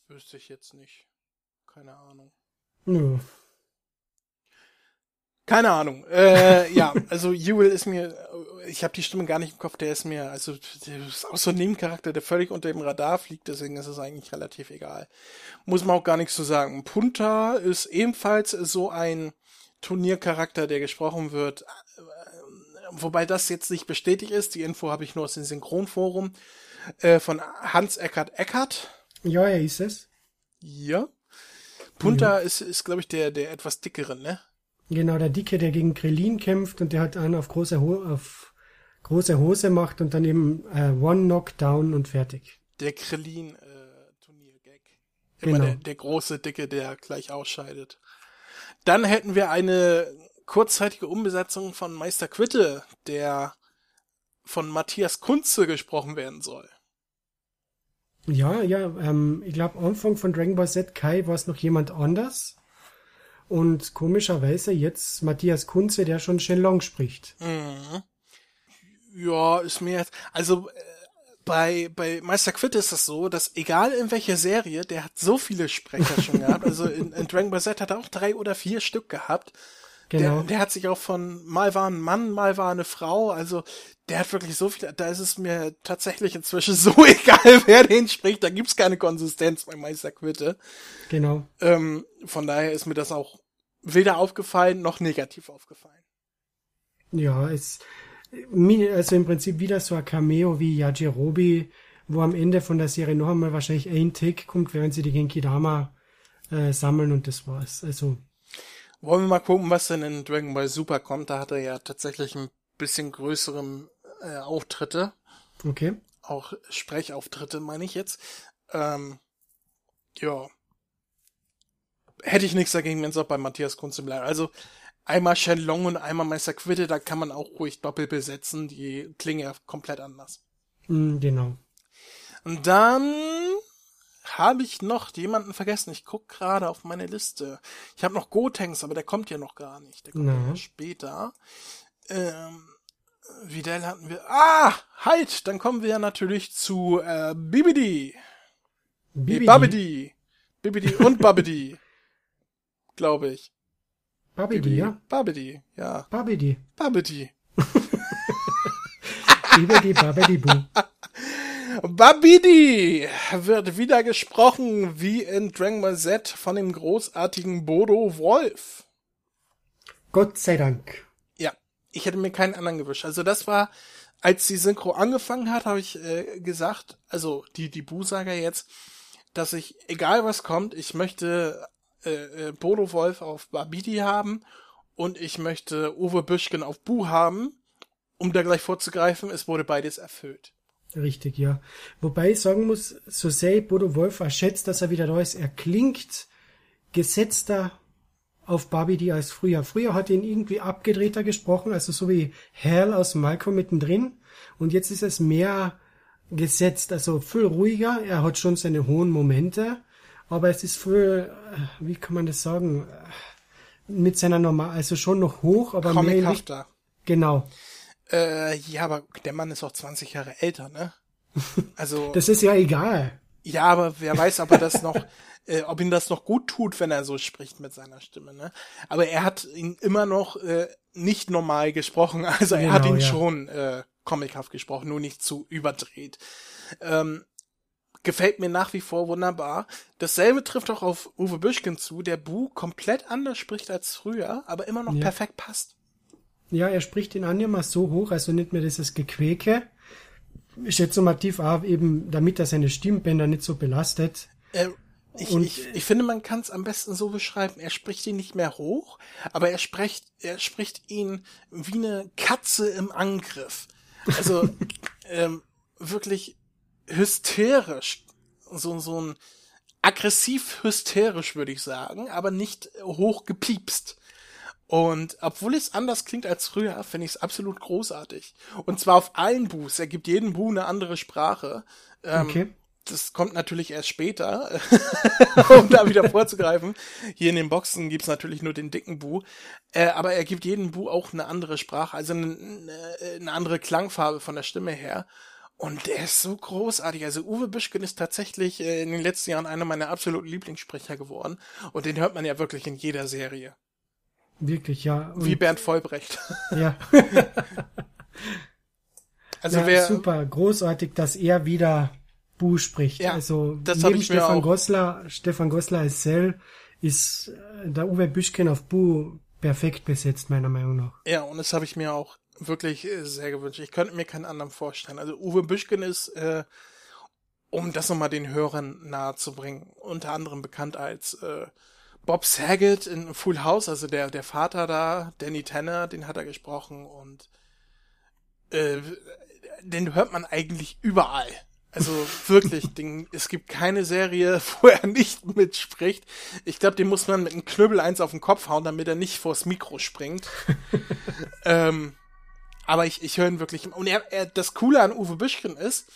S1: Wüsste ich jetzt nicht. Keine Ahnung.
S2: Nö.
S1: Keine Ahnung. Äh, ja, also Jewel ist mir, ich habe die Stimme gar nicht im Kopf, der ist mir, also der ist auch so ein Nebencharakter, der völlig unter dem Radar fliegt, deswegen ist es eigentlich relativ egal. Muss man auch gar nichts zu sagen. Punta ist ebenfalls so ein Turniercharakter, der gesprochen wird, äh, wobei das jetzt nicht bestätigt ist, die Info habe ich nur aus dem Synchronforum, äh, von Hans Eckert Eckert.
S2: Ja, er ist es.
S1: Ja. Punta ist, ist glaube ich, der, der etwas dickere, ne?
S2: Genau, der Dicke, der gegen Krillin kämpft und der hat einen auf große, Ho auf große Hose macht und dann eben äh, One Knockdown und fertig.
S1: Der Krillin äh, Turniergag. Immer
S2: Genau.
S1: der, der große Dicke, der gleich ausscheidet. Dann hätten wir eine kurzzeitige Umbesetzung von Meister Quitte, der von Matthias Kunze gesprochen werden soll.
S2: Ja, ja, ähm, ich glaube, Anfang von Dragon Ball Z Kai war es noch jemand anders. Und komischerweise jetzt Matthias Kunze, der schon Shenlong spricht.
S1: Mhm. Ja, ist mir jetzt, also äh, bei, bei Meister Quitte ist das so, dass egal in welcher Serie, der hat so viele Sprecher schon gehabt. Also in, in Dragon Ball Z hat er auch drei oder vier Stück gehabt.
S2: Genau.
S1: Der, der hat sich auch von mal war ein Mann, mal war eine Frau, also der hat wirklich so viel, da ist es mir tatsächlich inzwischen so egal, wer den spricht, da gibt's keine Konsistenz bei Meister Quitte.
S2: Genau.
S1: Ähm, von daher ist mir das auch weder aufgefallen noch negativ aufgefallen.
S2: Ja, es, also im Prinzip wieder so ein Cameo wie Yajirobe, wo am Ende von der Serie noch einmal wahrscheinlich ein Tick kommt, während sie die Genki Dama äh, sammeln und das war's. Also,
S1: Wollen wir mal gucken, was denn in Dragon Ball Super kommt, da hat er ja tatsächlich ein bisschen größeren äh, Auftritte,
S2: okay.
S1: auch Sprechauftritte meine ich jetzt. Ähm, ja. Hätte ich nichts dagegen, wenn es auch bei Matthias Kunze bleibt. Also einmal Shenlong und einmal Meister Quitte, da kann man auch ruhig doppelt besetzen, die klingen ja komplett anders.
S2: Mm, genau.
S1: Und dann habe ich noch jemanden vergessen. Ich guck gerade auf meine Liste. Ich habe noch Gotenks, aber der kommt ja noch gar nicht. Der kommt ja später. Ähm, Videl hatten wir. Ah, halt! Dann kommen wir ja natürlich zu äh, Bibidi.
S2: Bibidi.
S1: Babidi. Bibidi und Babidi. Glaube ich.
S2: Babidi, ja.
S1: Babidi, ja.
S2: Babidi.
S1: Babidi.
S2: Bibidi, Babidi, Bu.
S1: Babidi wird wieder gesprochen wie in Dragon Ball Z von dem großartigen Bodo Wolf.
S2: Gott sei Dank.
S1: Ja, ich hätte mir keinen anderen gewünscht. Also das war, als die Synchro angefangen hat, habe ich äh, gesagt, also die die Busager jetzt, dass ich egal was kommt, ich möchte äh, äh, Bodo Wolf auf Babidi haben und ich möchte Uwe Büschken auf Bu haben. Um da gleich vorzugreifen, es wurde beides erfüllt.
S2: Richtig, ja. Wobei ich sagen muss, so sehr Bodo Wolf auch schätzt, dass er wieder da ist, er klingt gesetzter auf Babidi als früher. Früher hat ihn irgendwie abgedrehter gesprochen, also so wie Hal aus Malcolm mittendrin. Und jetzt ist es mehr gesetzt, also viel ruhiger. Er hat schon seine hohen Momente, aber es ist viel, äh, wie kann man das sagen, mit seiner normal, also schon noch hoch, aber mehr
S1: Comichafter.
S2: Genau.
S1: Äh, ja, aber der Mann ist auch 20 Jahre älter, ne? Also,
S2: Das ist ja egal.
S1: ja, aber wer weiß, ob er das noch, äh, ob ihm das noch gut tut, wenn er so spricht mit seiner Stimme, ne? Aber er hat ihn immer noch äh, nicht normal gesprochen, also er hat
S2: Genau,
S1: ihn
S2: ja.
S1: schon äh, comichaft gesprochen, nur nicht zu überdreht. Ähm, gefällt mir nach wie vor wunderbar. Dasselbe trifft auch auf Uwe Büschken zu, der Bu komplett anders spricht als früher, aber immer noch
S2: Ja.
S1: perfekt passt.
S2: Ja, er spricht ihn an immer so hoch, also nicht mehr dieses Gequäke. Ich schätze mal tief auch eben, damit er seine Stimmbänder nicht so belastet.
S1: Äh, ich,
S2: Und-
S1: ich, ich finde, man kann es am besten so beschreiben. Er spricht ihn nicht mehr hoch, aber er spricht, er spricht ihn wie eine Katze im Angriff. Also ähm, wirklich hysterisch, so so ein aggressiv hysterisch würde ich sagen, aber nicht hoch gepiepst. Und obwohl es anders klingt als früher, finde ich es absolut großartig. Und zwar auf allen Buß. Er gibt jedem Bu eine andere Sprache. Ähm,
S2: Okay.
S1: das kommt natürlich erst später, um da wieder vorzugreifen. Hier in den Boxen gibt's natürlich nur den dicken Bu. Äh, aber er gibt jedem Bu auch eine andere Sprache, also eine, eine, eine andere Klangfarbe von der Stimme her. Und der ist so großartig. Also Uwe Büschken ist tatsächlich äh, in den letzten Jahren einer meiner absoluten Lieblingssprecher geworden. Und den hört man ja wirklich in jeder Serie.
S2: Wirklich, ja. Und,
S1: Wie Bernd Vollbrecht.
S2: ja.
S1: Also
S2: ja,
S1: wer,
S2: super, großartig, dass er wieder Bu spricht.
S1: Ja,
S2: also
S1: das
S2: neben
S1: ich mir
S2: Stefan
S1: auch-
S2: Gossler, Stefan Gossler als Cell ist äh, der Uwe Büschken auf Bu perfekt besetzt, meiner Meinung nach.
S1: Ja, und das habe ich mir auch wirklich äh, sehr gewünscht. Ich könnte mir keinen anderen vorstellen. Also Uwe Büschken ist, äh, um das nochmal den Hörern nahe zu bringen, unter anderem bekannt als äh, Bob Saget in Full House, also der, der Vater da, Danny Tanner, den hat er gesprochen und äh, den hört man eigentlich überall. Also wirklich, den, es gibt keine Serie, wo er nicht mitspricht. Ich glaube, den muss man mit einem Knüppel eins auf den Kopf hauen, damit er nicht vors Mikro springt. ähm, aber ich, ich höre ihn wirklich. Und er, er, das Coole an Uwe Büschken ist,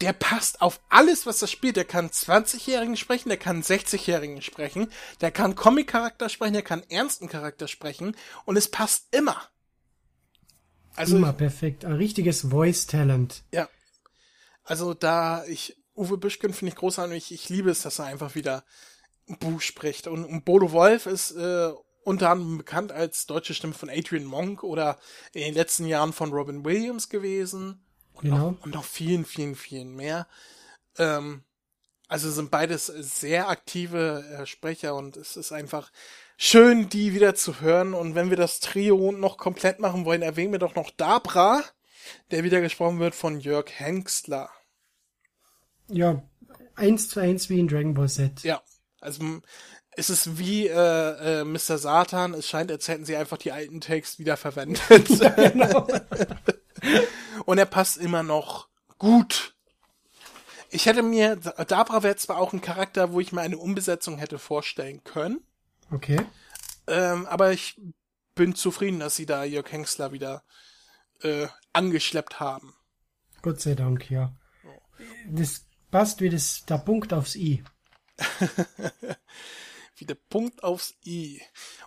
S1: der passt auf alles, was er spielt. Der kann 20-Jährigen sprechen, der kann 60-Jährigen sprechen, der kann Comic-Charakter sprechen, der kann ernsten Charakter sprechen und es passt immer. Also
S2: Immer perfekt. Ein richtiges Voice-Talent.
S1: ja. Also da, ich, Uwe Büschken finde ich großartig. Ich liebe es, dass er einfach wieder Bu spricht. Und, und Bodo Wolf ist äh, unter anderem bekannt als deutsche Stimme von Adrian Monk oder in den letzten Jahren von Robin Williams gewesen. Und,
S2: Genau.
S1: noch, und noch vielen, vielen, vielen mehr. Ähm, also sind beides sehr aktive äh, Sprecher und es ist einfach schön, die wieder zu hören. Und wenn wir das Trio noch komplett machen wollen, erwähnen wir doch noch Dabra, der wieder gesprochen wird von Jörg Hengstler.
S2: Ja, eins zu eins wie in Dragon Ball Z.
S1: Ja, also es ist wie äh, äh, Mr. Satan. Es scheint, als hätten sie einfach die alten Takes wieder verwendet. Und er passt immer noch gut. Ich hätte mir, Dabra wäre zwar auch ein Charakter, wo ich mir eine Umbesetzung hätte vorstellen können,
S2: Okay.
S1: ähm, aber ich bin zufrieden, dass sie da Jörg Hengstler wieder äh, angeschleppt haben.
S2: Gott sei Dank, ja. Das passt wie das, der Punkt aufs I.
S1: Wie der Punkt aufs I.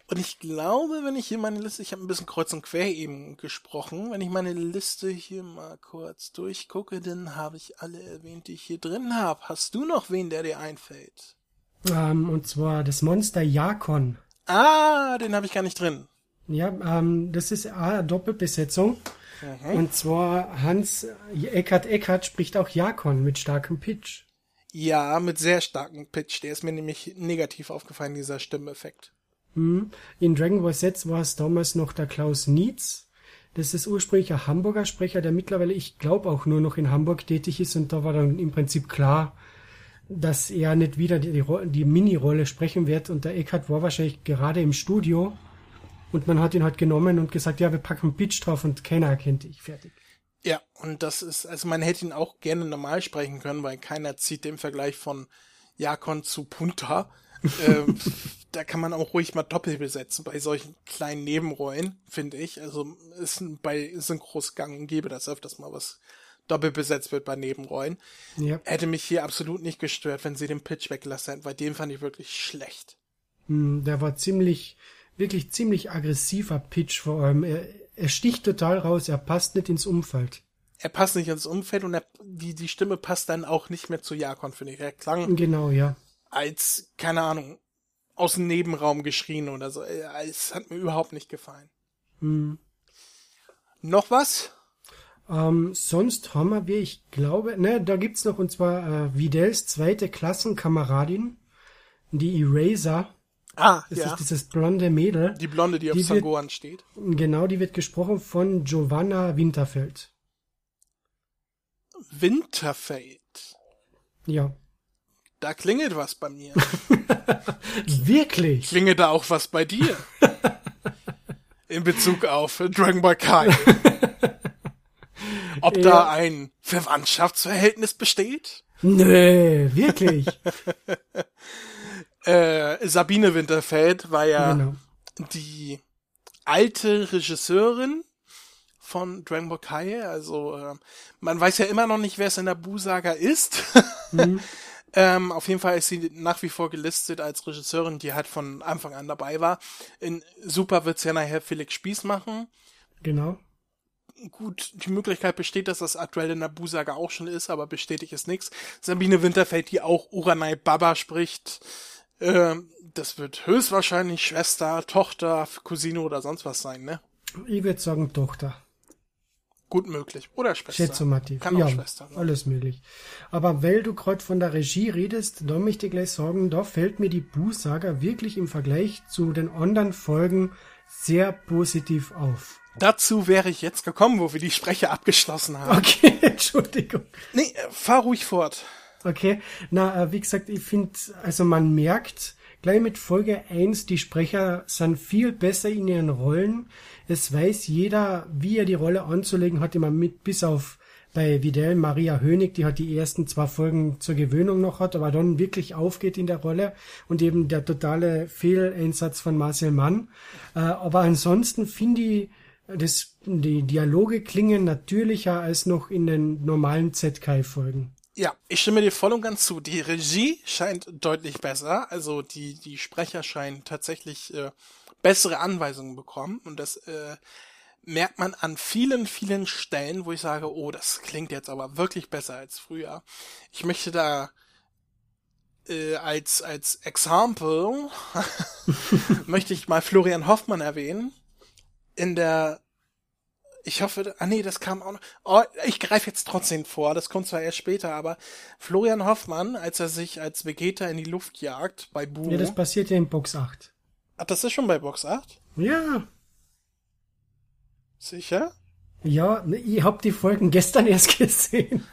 S1: Und ich glaube, wenn ich hier meine Liste, ich habe ein bisschen kreuz und quer eben gesprochen, wenn ich meine Liste hier mal kurz durchgucke, dann habe ich alle erwähnt, die ich hier drin habe. Hast du noch wen, der dir einfällt?
S2: Ähm, und zwar das Monster Jakon.
S1: Ah, den habe ich gar nicht drin.
S2: Ja, ähm, das ist eine Doppelbesetzung. Mhm. Und zwar Hans Eckart Eckart spricht auch Jakon mit starkem Pitch.
S1: Ja, mit sehr starkem Pitch. Der ist mir nämlich negativ aufgefallen, dieser Stimmeffekt.
S2: Mhm. In Dragon Ball Z war es damals noch der Klaus Nietz. Das ist ursprünglich ein Hamburger Sprecher, der mittlerweile, ich glaube, auch nur noch in Hamburg tätig ist. Und da war dann im Prinzip klar, dass er nicht wieder die, die, die Mini-Rolle sprechen wird. Und der Eckhart war wahrscheinlich gerade im Studio und man hat ihn halt genommen und gesagt, ja, wir packen Pitch drauf und keiner erkennt dich. Fertig.
S1: Ja, und das ist, also man hätte ihn auch gerne normal sprechen können, weil keiner zieht den Vergleich von Jakon zu Punta. äh, da kann man auch ruhig mal doppelt besetzen bei solchen kleinen Nebenrollen, finde ich. Also ist bei Synchros gang und gäbe, dass öfters mal was doppelt besetzt wird bei Nebenrollen. Ja. Hätte mich hier absolut nicht gestört, wenn sie den Pitch weggelassen hätten, weil den fand ich wirklich schlecht.
S2: Hm, der war ziemlich, wirklich ziemlich aggressiver Pitch vor allem. Er, er sticht total raus, er passt nicht ins Umfeld.
S1: Er passt nicht ins Umfeld und er, die, die Stimme passt dann auch nicht mehr zu Jakon, finde ich. Er klang.
S2: Genau, ja.
S1: Als, keine Ahnung, aus dem Nebenraum geschrien oder so. Es hat mir überhaupt nicht gefallen. Hm. Noch was?
S2: Ähm, sonst haben wir, ich glaube, ne, da gibt's noch und zwar äh, Videls zweite Klassenkameradin, die Eraser.
S1: Ah,
S2: das
S1: ja.
S2: ist dieses blonde Mädel.
S1: Die blonde, die, die auf Sangoan steht.
S2: Genau, die wird gesprochen von Giovanna Winterfeld.
S1: Winterfeld.
S2: Ja.
S1: Da klingelt was bei mir.
S2: Wirklich?
S1: Klingelt da auch was bei dir? In Bezug auf Dragon Ball Kai. Ob ja. da ein Verwandtschaftsverhältnis besteht?
S2: Nö, wirklich.
S1: Äh, Sabine Winterfeld war ja genau. die alte Regisseurin von Dragon Ball Kai. Also äh, man weiß ja immer noch nicht, wer es in der Bu-Saga ist. Mhm. ähm, auf jeden Fall ist sie nach wie vor gelistet als Regisseurin, die halt von Anfang an dabei war. In Super wird's ja nachher Felix Spieß machen.
S2: Genau.
S1: Gut, die Möglichkeit besteht, dass das aktuell in der Bu-Saga auch schon ist, aber bestätigt ist nichts. Sabine Winterfeld, die auch Uranai Baba spricht. Ähm, das wird höchstwahrscheinlich Schwester, Tochter, Cousine oder sonst was sein, ne?
S2: Ich würde sagen Tochter.
S1: Gut möglich. Oder Schwester.
S2: Schätzomativ.
S1: Kann ja, auch Schwester
S2: sein. Alles möglich. Aber weil du gerade von der Regie redest, da möchte ich gleich sagen, da fällt mir die Bußsaga wirklich im Vergleich zu den anderen Folgen sehr positiv auf.
S1: Dazu wäre ich jetzt gekommen, wo wir die Sprecher abgeschlossen haben.
S2: Okay, Entschuldigung.
S1: Nee, äh, fahr ruhig fort.
S2: Okay, na, äh, wie gesagt, ich finde, also man merkt gleich mit Folge 1, die Sprecher sind viel besser in ihren Rollen. Es weiß jeder, wie er die Rolle anzulegen hat, immer mit, bis auf bei Vidal Maria Hönig, die hat die ersten zwei Folgen zur Gewöhnung noch hat, aber dann wirklich aufgeht in der Rolle und eben der totale Fehleinsatz von Marcel Mann. Äh, aber ansonsten finde ich, das, die Dialoge klingen natürlicher als noch in den normalen ZK-Folgen.
S1: Ja, ich stimme dir voll und ganz zu. Die Regie scheint deutlich besser. Also die, die Sprecher scheinen tatsächlich äh, bessere Anweisungen bekommen und das äh, merkt man an vielen, vielen Stellen, wo ich sage, oh, das klingt jetzt aber wirklich besser als früher. Ich möchte da äh, als, als Example möchte ich mal Florian Hoffmann erwähnen. In der ich hoffe, ah nee, das kam auch noch. Oh, ich greife jetzt trotzdem vor, das kommt zwar erst später, aber Florian Hoffmann, als er sich als Vegeta in die Luft jagt bei Bu.
S2: Ja, das passiert ja in Box 8.
S1: Ach, das ist schon bei Box 8?
S2: Ja.
S1: Sicher?
S2: Ja, ne, ich hab die Folgen gestern erst gesehen.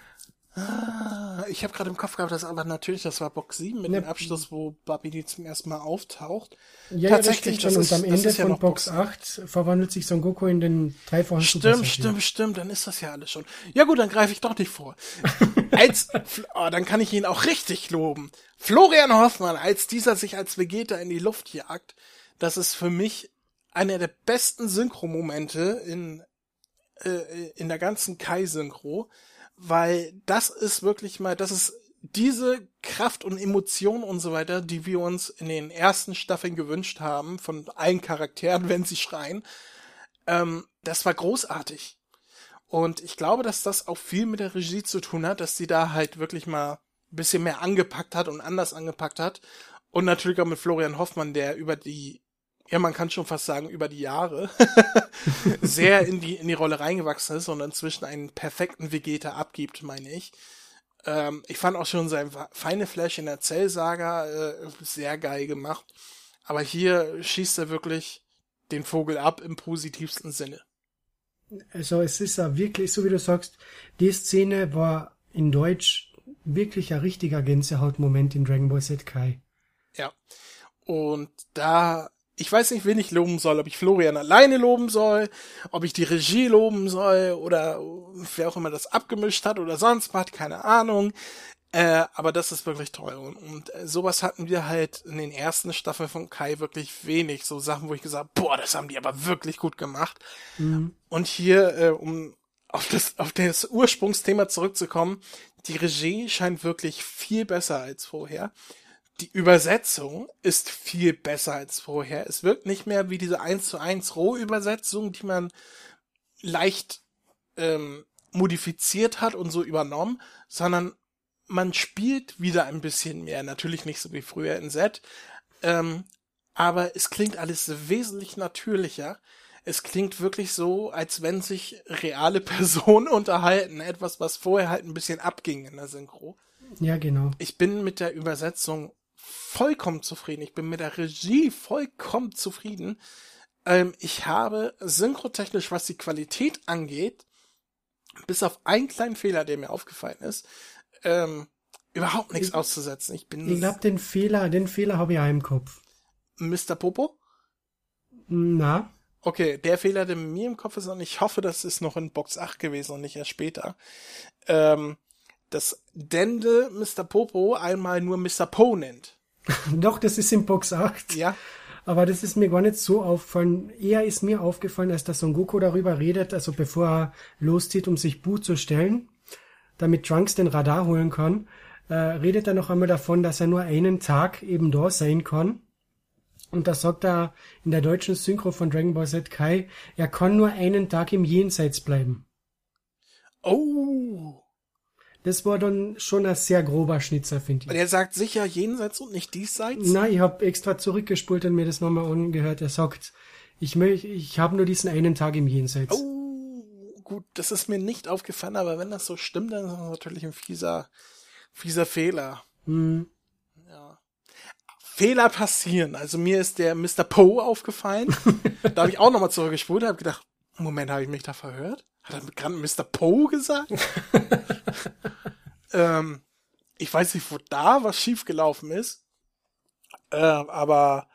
S1: Ah, ich habe gerade im Kopf gehabt, dass aber natürlich, das war Box 7 mit ne, dem Abschluss, wo Babidi zum ersten Mal auftaucht.
S2: Ja, Tatsächlich, ja, das schon. Und am Ende von ja Box 8 verwandelt sich Son Goku in den dreifachen
S1: Stimmt, stimmt, stimmt, dann ist das ja alles schon. Ja gut, dann greife ich doch nicht vor. als, oh, dann kann ich ihn auch richtig loben. Florian Hoffmann, als dieser sich als Vegeta in die Luft jagt, das ist für mich einer der besten Synchromomente in, äh, in der ganzen Kai-Synchro, weil das ist wirklich mal, das ist diese Kraft und Emotion und so weiter, die wir uns in den ersten Staffeln gewünscht haben, von allen Charakteren, wenn sie schreien, ähm, das war großartig. Und ich glaube, dass das auch viel mit der Regie zu tun hat, dass sie da halt wirklich mal bisschen mehr angepackt hat und anders angepackt hat. Und natürlich auch mit Florian Hoffmann, der über die ja, man kann schon fast sagen, über die Jahre sehr in die, in die Rolle reingewachsen ist und inzwischen einen perfekten Vegeta abgibt, meine ich. Ähm, ich fand auch schon sein feine Flash in der Zellsaga äh, sehr geil gemacht. Aber hier schießt er wirklich den Vogel ab im positivsten Sinne.
S2: Also es ist ja wirklich, so wie du sagst, die Szene war in Deutsch wirklich ein richtiger Gänsehautmoment in Dragon Ball Z Kai.
S1: Ja. Und da, ich weiß nicht, wen ich loben soll, ob ich Florian alleine loben soll, ob ich die Regie loben soll oder wer auch immer das abgemischt hat oder sonst was, keine Ahnung. Äh, aber das ist wirklich toll. Und, und äh, sowas hatten wir halt in den ersten Staffeln von Kai wirklich wenig. So Sachen, wo ich gesagt boah, das haben die aber wirklich gut gemacht. Mhm. Und hier, äh, um auf das, auf das Ursprungsthema zurückzukommen, die Regie scheint wirklich viel besser als vorher. Die Übersetzung ist viel besser als vorher. Es wirkt nicht mehr wie diese 1 zu 1 Rohübersetzung, die man leicht ähm, modifiziert hat und so übernommen, sondern man spielt wieder ein bisschen mehr. Natürlich nicht so wie früher in Z. Ähm, aber es klingt alles wesentlich natürlicher. Es klingt wirklich so, als wenn sich reale Personen unterhalten. Etwas, was vorher halt ein bisschen abging in der Synchro.
S2: Ja, genau.
S1: Ich bin mit der Übersetzung vollkommen zufrieden. Ich bin mit der Regie vollkommen zufrieden. Ähm, ich habe synchrotechnisch, was die Qualität angeht, bis auf einen kleinen Fehler, der mir aufgefallen ist, ähm, überhaupt nichts ich, auszusetzen. Ich bin.
S2: Ich glaube, den Fehler, den Fehler habe ich auch im Kopf.
S1: Mr. Popo?
S2: Na?
S1: Okay, der Fehler, der mir im Kopf ist, und ich hoffe, das ist noch in Box 8 gewesen und nicht erst später. Ähm, dass Dende Mr. Popo einmal nur Mr. Po nennt.
S2: Doch, das ist in Box 8.
S1: Ja.
S2: Aber das ist mir gar nicht so aufgefallen. Eher ist mir aufgefallen, als der Son Goku darüber redet, also bevor er loszieht, um sich Bu zu stellen, damit Trunks den Radar holen kann, äh, redet er noch einmal davon, dass er nur einen Tag eben da sein kann. Und da sagt er in der deutschen Synchro von Dragon Ball Z Kai, er kann nur einen Tag im Jenseits bleiben.
S1: Oh.
S2: Das war dann schon ein sehr grober Schnitzer, finde ich.
S1: Und er sagt sicher jenseits und nicht diesseits?
S2: Nein, ich habe extra zurückgespult und mir das nochmal angehört. Er sagt, ich möchte, ich habe nur diesen einen Tag im Jenseits.
S1: Oh, gut, das ist mir nicht aufgefallen, aber wenn das so stimmt, dann ist das natürlich ein fieser, fieser Fehler.
S2: Mhm.
S1: Ja. Fehler passieren. Also mir ist der Mr. Poe aufgefallen. da habe ich auch nochmal zurückgespult und habe gedacht, Moment, habe ich mich da verhört? Hat er gerade Mr. Poe gesagt? ähm, ich weiß nicht, wo da was schiefgelaufen ist. Äh, aber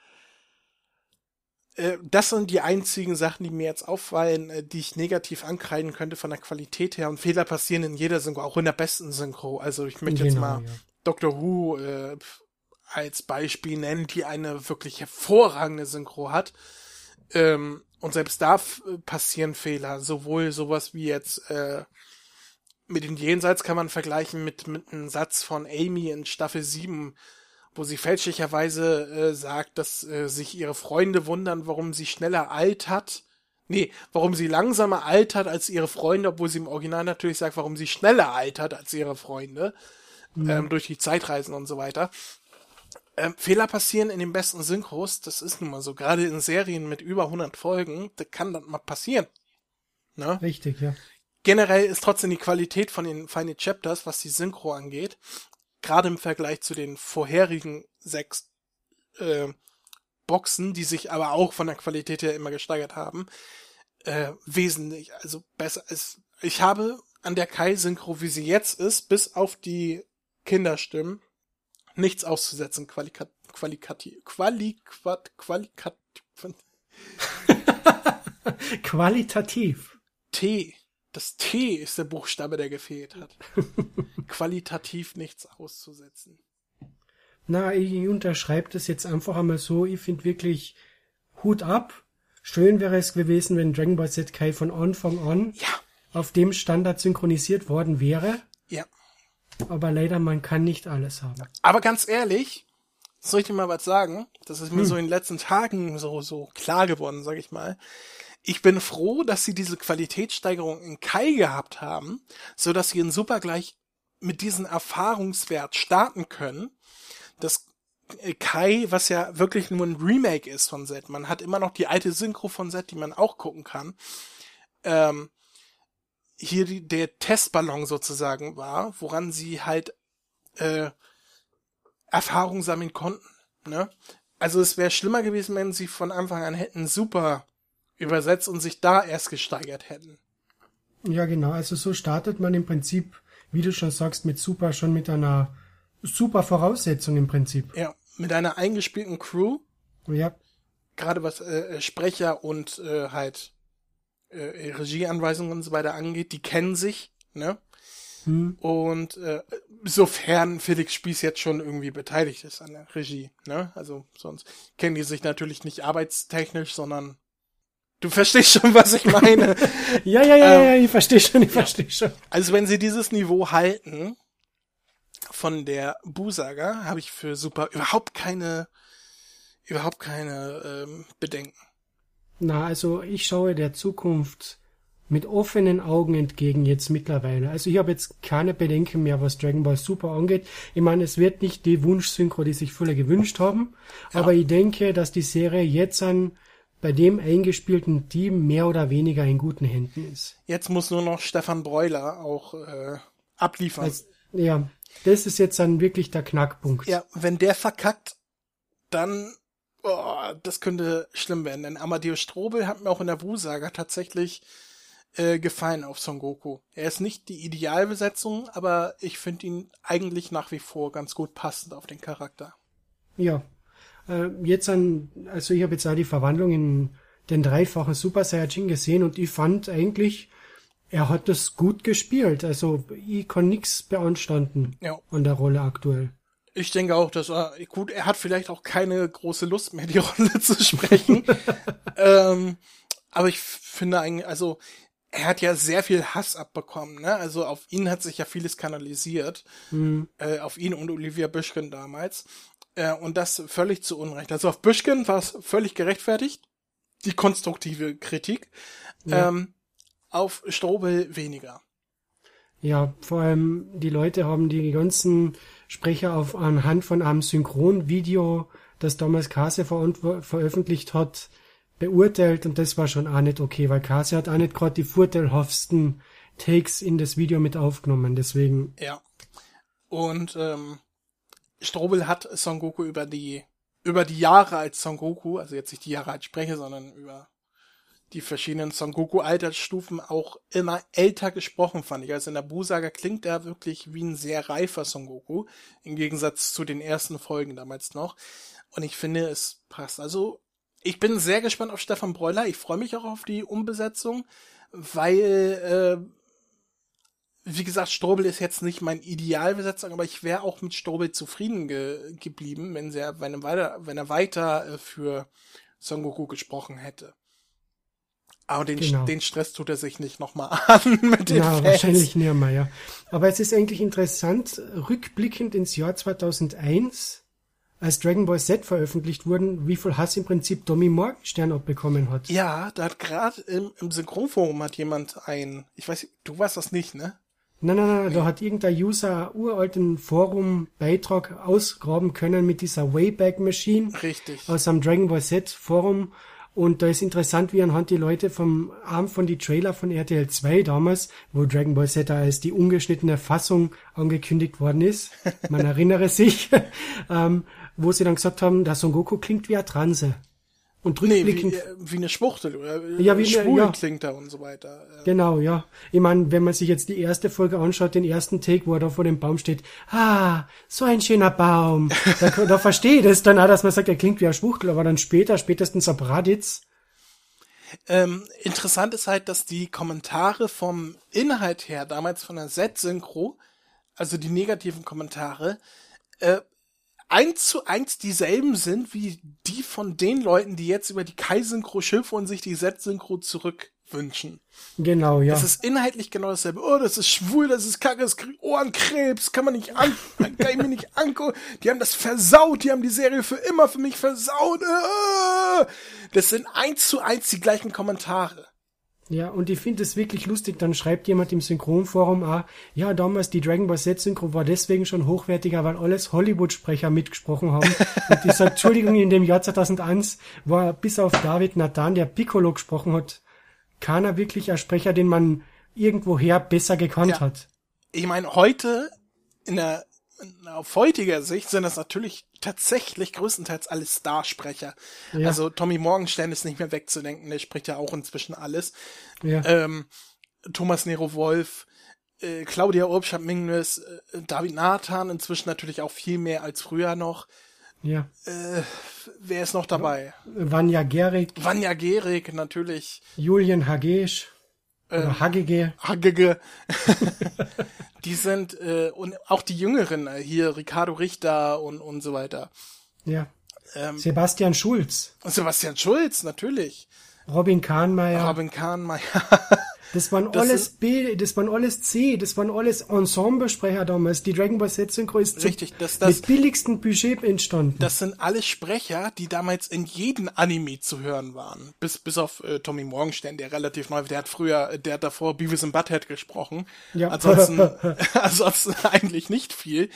S1: äh, das sind die einzigen Sachen, die mir jetzt auffallen, äh, die ich negativ ankreiden könnte von der Qualität her. Und Fehler passieren in jeder Synchro, auch in der besten Synchro. Also ich möchte genau, jetzt mal ja. Doctor Who äh, als Beispiel nennen, die eine wirklich hervorragende Synchro hat. Ähm, und selbst da passieren Fehler. Sowohl sowas wie jetzt äh, mit den Jenseits kann man vergleichen mit, mit einem Satz von Amy in Staffel 7, wo sie fälschlicherweise äh, sagt, dass äh, sich ihre Freunde wundern, warum sie schneller alt hat. Nee, warum sie langsamer altert als ihre Freunde, obwohl sie im Original natürlich sagt, warum sie schneller altert als ihre Freunde. Mhm. Ähm, durch die Zeitreisen und so weiter. Ähm, Fehler passieren in den besten Synchros, das ist nun mal so. Gerade in Serien mit über 100 Folgen, da kann das mal passieren.
S2: Ne? Richtig, ja.
S1: Generell ist trotzdem die Qualität von den Final Chapters, was die Synchro angeht, gerade im Vergleich zu den vorherigen sechs äh, Boxen, die sich aber auch von der Qualität her immer gesteigert haben, äh, wesentlich, also besser als ich habe an der Kai-Synchro, wie sie jetzt ist, bis auf die Kinderstimmen, nichts auszusetzen. Qualika qualitativ. Qualiquat, qualikat,
S2: Qualitativ.
S1: T. Das T ist der Buchstabe, der gefehlt hat. Qualitativ nichts auszusetzen.
S2: Na, ich unterschreibe das jetzt einfach einmal so. Ich finde wirklich Hut ab. Schön wäre es gewesen, wenn Dragon Ball Z Kai von Anfang an
S1: ja.
S2: auf dem Standard synchronisiert worden wäre.
S1: Ja.
S2: Aber leider, man kann nicht alles haben.
S1: Aber ganz ehrlich, soll ich dir mal was sagen? Das ist mir hm. so in den letzten Tagen so, so klar geworden, sag ich mal. Ich bin froh, dass sie diese Qualitätssteigerung in Kai gehabt haben, so dass sie in Supergleich mit diesem Erfahrungswert starten können. Das äh, Kai, was ja wirklich nur ein Remake ist von Z. Man hat immer noch die alte Synchro von Z, die man auch gucken kann. Ähm, hier die, der Testballon sozusagen war, woran sie halt äh, Erfahrung sammeln konnten. Ne? Also es wäre schlimmer gewesen, wenn sie von Anfang an hätten super übersetzt und sich da erst gesteigert hätten.
S2: Ja, genau. Also so startet man im Prinzip, wie du schon sagst, mit super schon mit einer super Voraussetzung im Prinzip.
S1: Ja, mit einer eingespielten Crew.
S2: Ja.
S1: Gerade was äh, Sprecher und äh, halt äh, Regieanweisungen und so weiter angeht, die kennen sich, ne? Hm. Und äh, sofern Felix Spieß jetzt schon irgendwie beteiligt ist an der Regie, ne? Also sonst kennen die sich natürlich nicht arbeitstechnisch, sondern du verstehst schon, was ich meine.
S2: ja, ja, ja, ähm, ja, ich verstehe schon, ich ja. verstehe schon.
S1: Also wenn sie dieses Niveau halten von der Busaga, habe ich für super überhaupt keine überhaupt keine ähm, Bedenken.
S2: Na, also ich schaue der Zukunft mit offenen Augen entgegen jetzt mittlerweile. Also ich habe jetzt keine Bedenken mehr, was Dragon Ball Super angeht. Ich meine, es wird nicht die Wunschsynchro, die sich viele gewünscht haben, ja. aber ich denke, dass die Serie jetzt an bei dem eingespielten Team mehr oder weniger in guten Händen ist.
S1: Jetzt muss nur noch Stefan Breuler auch äh, abliefern. Also,
S2: ja, das ist jetzt dann wirklich der Knackpunkt.
S1: Ja, wenn der verkackt, dann oh, das könnte schlimm werden. Denn Amadeus Strobel hat mir auch in der Wu-Saga tatsächlich äh, gefallen auf Son Goku. Er ist nicht die Idealbesetzung, aber ich finde ihn eigentlich nach wie vor ganz gut passend auf den Charakter.
S2: Ja. Äh, jetzt an, also ich habe jetzt auch die Verwandlung in den dreifachen Super Saiyajin gesehen und ich fand eigentlich, er hat das gut gespielt. Also ich kann nichts beanstanden
S1: ja.
S2: an der Rolle aktuell.
S1: Ich denke auch, dass er, gut, er hat vielleicht auch keine große Lust mehr, die Rolle zu sprechen. ähm, aber ich finde eigentlich, also, er hat ja sehr viel Hass abbekommen, ne? Also auf ihn hat sich ja vieles kanalisiert. Mhm. Äh, auf ihn und Olivia Büschken damals. Äh, und das völlig zu Unrecht. Also auf Büschken war es völlig gerechtfertigt. Die konstruktive Kritik. Ja. Ähm, auf Strobel weniger.
S2: Ja, vor allem die Leute haben die ganzen Sprecher auf anhand von einem Synchronvideo, das damals Kase ver veröffentlicht hat, beurteilt und das war schon auch nicht okay, weil Kase hat auch nicht gerade die vorteilhaftesten Takes in das Video mit aufgenommen, deswegen.
S1: Ja. Und ähm, Strobel hat Son Goku über die über die Jahre als Son Goku, also jetzt nicht die Jahre als Sprecher, sondern über die verschiedenen Son Goku Altersstufen auch immer älter gesprochen, fand ich. Also in der Busaga klingt er wirklich wie ein sehr reifer Son Goku, im Gegensatz zu den ersten Folgen damals noch. Und ich finde, es passt. Also, ich bin sehr gespannt auf Stefan Breuler. Ich freue mich auch auf die Umbesetzung, weil, äh, wie gesagt, Strobel ist jetzt nicht mein Idealbesetzung, aber ich wäre auch mit Strobel zufrieden ge geblieben, wenn, er, wenn er weiter, wenn er weiter äh, für Son Goku gesprochen hätte. Aber den, genau. den Stress tut er sich nicht nochmal an mit den
S2: Ja, Fans. wahrscheinlich nicht mehr, ja. Aber es ist eigentlich interessant, rückblickend ins Jahr 2001, als Dragon Ball Z veröffentlicht wurden, wie viel Hass im Prinzip Tommy Morgenstern abbekommen hat.
S1: Ja, da hat gerade im, im Synchronforum hat jemand ein, ich weiß, du weißt das nicht, ne?
S2: Nein, nein, nein, da hat irgendein User uralten Forum-Beitrag ausgraben können mit dieser Wayback Machine.
S1: Richtig.
S2: Aus einem Dragon Ball Z Forum und da ist interessant, wie anhand die Leute vom Arm von die Trailer von RTL 2 damals, wo Dragon Ball Z als die ungeschnittene Fassung angekündigt worden ist, man erinnere sich, ähm, wo sie dann gesagt haben, der Son Goku klingt wie ein Transe.
S1: Und rückblickend. Nee, wie, wie eine Schwuchtel oder
S2: ja, wie
S1: schwul
S2: ja.
S1: klingt er und so weiter.
S2: Genau, ja. Ich meine, wenn man sich jetzt die erste Folge anschaut, den ersten Take, wo er da vor dem Baum steht, ah, so ein schöner Baum. da, da verstehe ich das dann auch, dass man sagt, er klingt wie ein Schwuchtel, aber dann später, spätestens ab Raditz.
S1: Ähm, interessant ist halt, dass die Kommentare vom Inhalt her, damals von der Z-Synchro, also die negativen Kommentare, äh, eins zu eins dieselben sind wie die von den Leuten, die jetzt über die Kai-Synchro schimpfen und sich die Z-Synchro zurückwünschen.
S2: Genau, ja.
S1: Es ist inhaltlich genau dasselbe. Oh, das ist schwul, das ist kacke, das kriegt Ohrenkrebs, kann man nicht an, kann ich mir nicht angucken. Die haben das versaut, die haben die Serie für immer für mich versaut. Äh! Das sind eins zu eins die gleichen Kommentare.
S2: Ja, und ich finde es wirklich lustig, dann schreibt jemand im Synchronforum auch, ja, damals die Dragon Ball Z Synchro war deswegen schon hochwertiger, weil alles Hollywood-Sprecher mitgesprochen haben. und ich sage, Entschuldigung, in dem Jahr 2001 war bis auf David Nathan, der Piccolo gesprochen hat, keiner wirklich ein Sprecher, den man irgendwoher besser gekannt ja. hat.
S1: Ich meine, heute in der auf heutiger Sicht sind das natürlich tatsächlich größtenteils alles Starsprecher. Ja. Also Tommy Morgenstern ist nicht mehr wegzudenken, der spricht ja auch inzwischen alles. Ja. Ähm, Thomas Nero Wolf, äh, Claudia Urbschat Mingnes, äh, David Nathan, inzwischen natürlich auch viel mehr als früher noch.
S2: Ja.
S1: Äh, wer ist noch dabei?
S2: Vanja Gerig.
S1: Vanja Gerig, natürlich.
S2: Julian Hagesch. Oder ähm, Hagege.
S1: Hagege. die sind, äh, und auch die Jüngeren, äh, hier Ricardo Richter und, und so weiter.
S2: Ja. Ähm, Sebastian Schulz.
S1: Sebastian Schulz, natürlich.
S2: Robin Kahnmeier.
S1: Robin Kahnmeier.
S2: Das waren das alles B, das waren alles C, das waren alles Ensemblesprecher damals. Die Dragon Ball Z Synchro ist
S1: richtig, das, das,
S2: mit billigsten Budget entstanden.
S1: Das sind alles Sprecher, die damals in jedem Anime zu hören waren. Bis, bis auf äh, Tommy Morgenstern, der relativ neu, der hat früher, der hat davor Beavis and Butthead gesprochen. Ja. Ansonsten, ansonsten eigentlich nicht viel.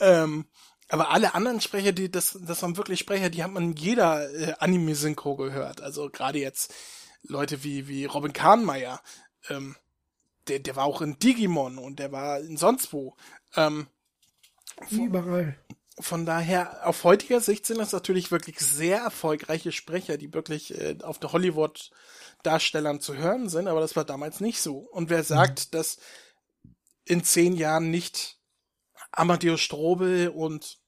S1: Ähm, aber alle anderen Sprecher, die, das, das waren wirklich Sprecher, die hat man in jeder äh, Anime-Synchro gehört. Also gerade jetzt Leute wie, wie Robin Kahnmeier, ähm, der, der war auch in Digimon und der war in sonst wo. Ähm,
S2: Überall.
S1: Von daher, auf heutiger Sicht sind das natürlich wirklich sehr erfolgreiche Sprecher, die wirklich äh, auf der Hollywood-Darstellern zu hören sind, aber das war damals nicht so. Und wer sagt, mhm. dass in zehn Jahren nicht Amadeus Strobel und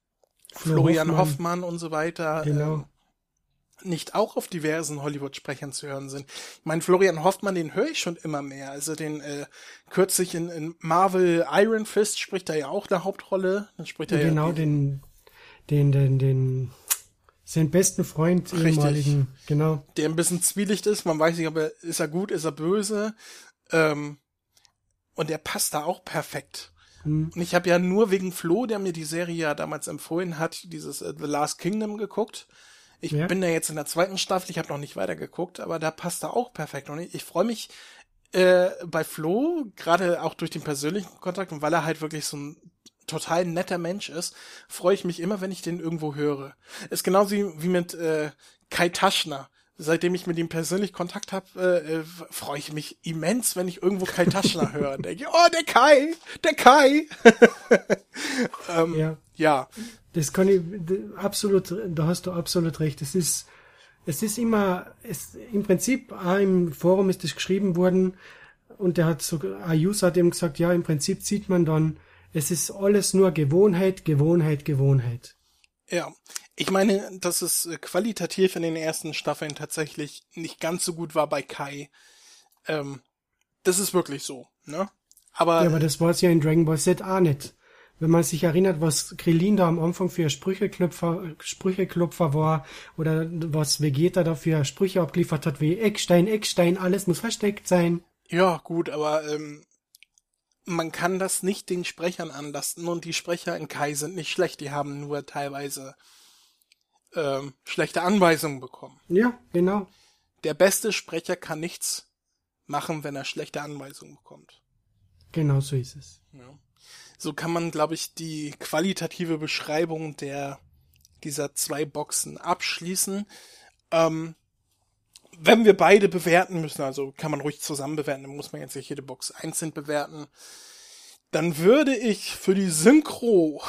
S1: Florian Hoffmann. Hoffmann und so weiter
S2: genau.
S1: Nicht auch auf diversen Hollywood-Sprechern zu hören sind. Ich meine, Florian Hoffmann, den höre ich schon immer mehr. Also den äh, kürzlich in, in Marvel Iron Fist spricht er ja auch eine Hauptrolle. Dann spricht er
S2: genau
S1: ja
S2: den, den, den, den, seinen besten Freund Richtig. ehemaligen, genau.
S1: Der ein bisschen zwielicht ist. Man weiß nicht, ob er ist er gut, ist er böse. Ähm, und der passt da auch perfekt. Hm. Und ich habe ja nur wegen Flo, der mir die Serie ja damals empfohlen hat, dieses äh, The Last Kingdom geguckt. Ich ja. bin da jetzt in der zweiten Staffel, ich habe noch nicht weitergeguckt, aber da passt er auch perfekt. Und ich, ich freue mich äh, bei Flo, gerade auch durch den persönlichen Kontakt und weil er halt wirklich so ein total netter Mensch ist, freue ich mich immer, wenn ich den irgendwo höre. Ist genauso wie, wie mit äh, Kai Taschner. Seitdem ich mit ihm persönlich Kontakt habe, äh, äh, freue ich mich immens, wenn ich irgendwo Kai Taschner höre. Denke ich, oh, der Kai, der Kai. ähm, ja. ja.
S2: Das kann ich absolut, da hast du absolut recht. Es ist, es ist immer, es, im Prinzip, auch im Forum ist das geschrieben worden und der hat so, ein User hat eben gesagt, ja, im Prinzip sieht man dann, es ist alles nur Gewohnheit, Gewohnheit, Gewohnheit.
S1: Ja, ich meine, dass es qualitativ in den ersten Staffeln tatsächlich nicht ganz so gut war bei Kai. Ähm, das ist wirklich so, ne?
S2: Aber, ja, aber das war es ja in Dragon Ball Z auch nicht wenn man sich erinnert, was Krillin da am Anfang für Sprücheklopfer, Sprücheklopfer war oder was Vegeta da für Sprüche abgeliefert hat, wie Eckstein, Eckstein, alles muss versteckt sein.
S1: Ja, gut, aber ähm, man kann das nicht den Sprechern anlasten und die Sprecher in Kai sind nicht schlecht, die haben nur teilweise ähm, schlechte Anweisungen bekommen.
S2: Ja, genau.
S1: Der beste Sprecher kann nichts machen, wenn er schlechte Anweisungen bekommt.
S2: Genau so ist es.
S1: Ja. So kann man, glaube ich, die qualitative Beschreibung der dieser zwei Boxen abschließen. Ähm, wenn wir beide bewerten müssen, also kann man ruhig zusammen bewerten, dann muss man jetzt nicht jede Box einzeln bewerten, dann würde ich für die Synchro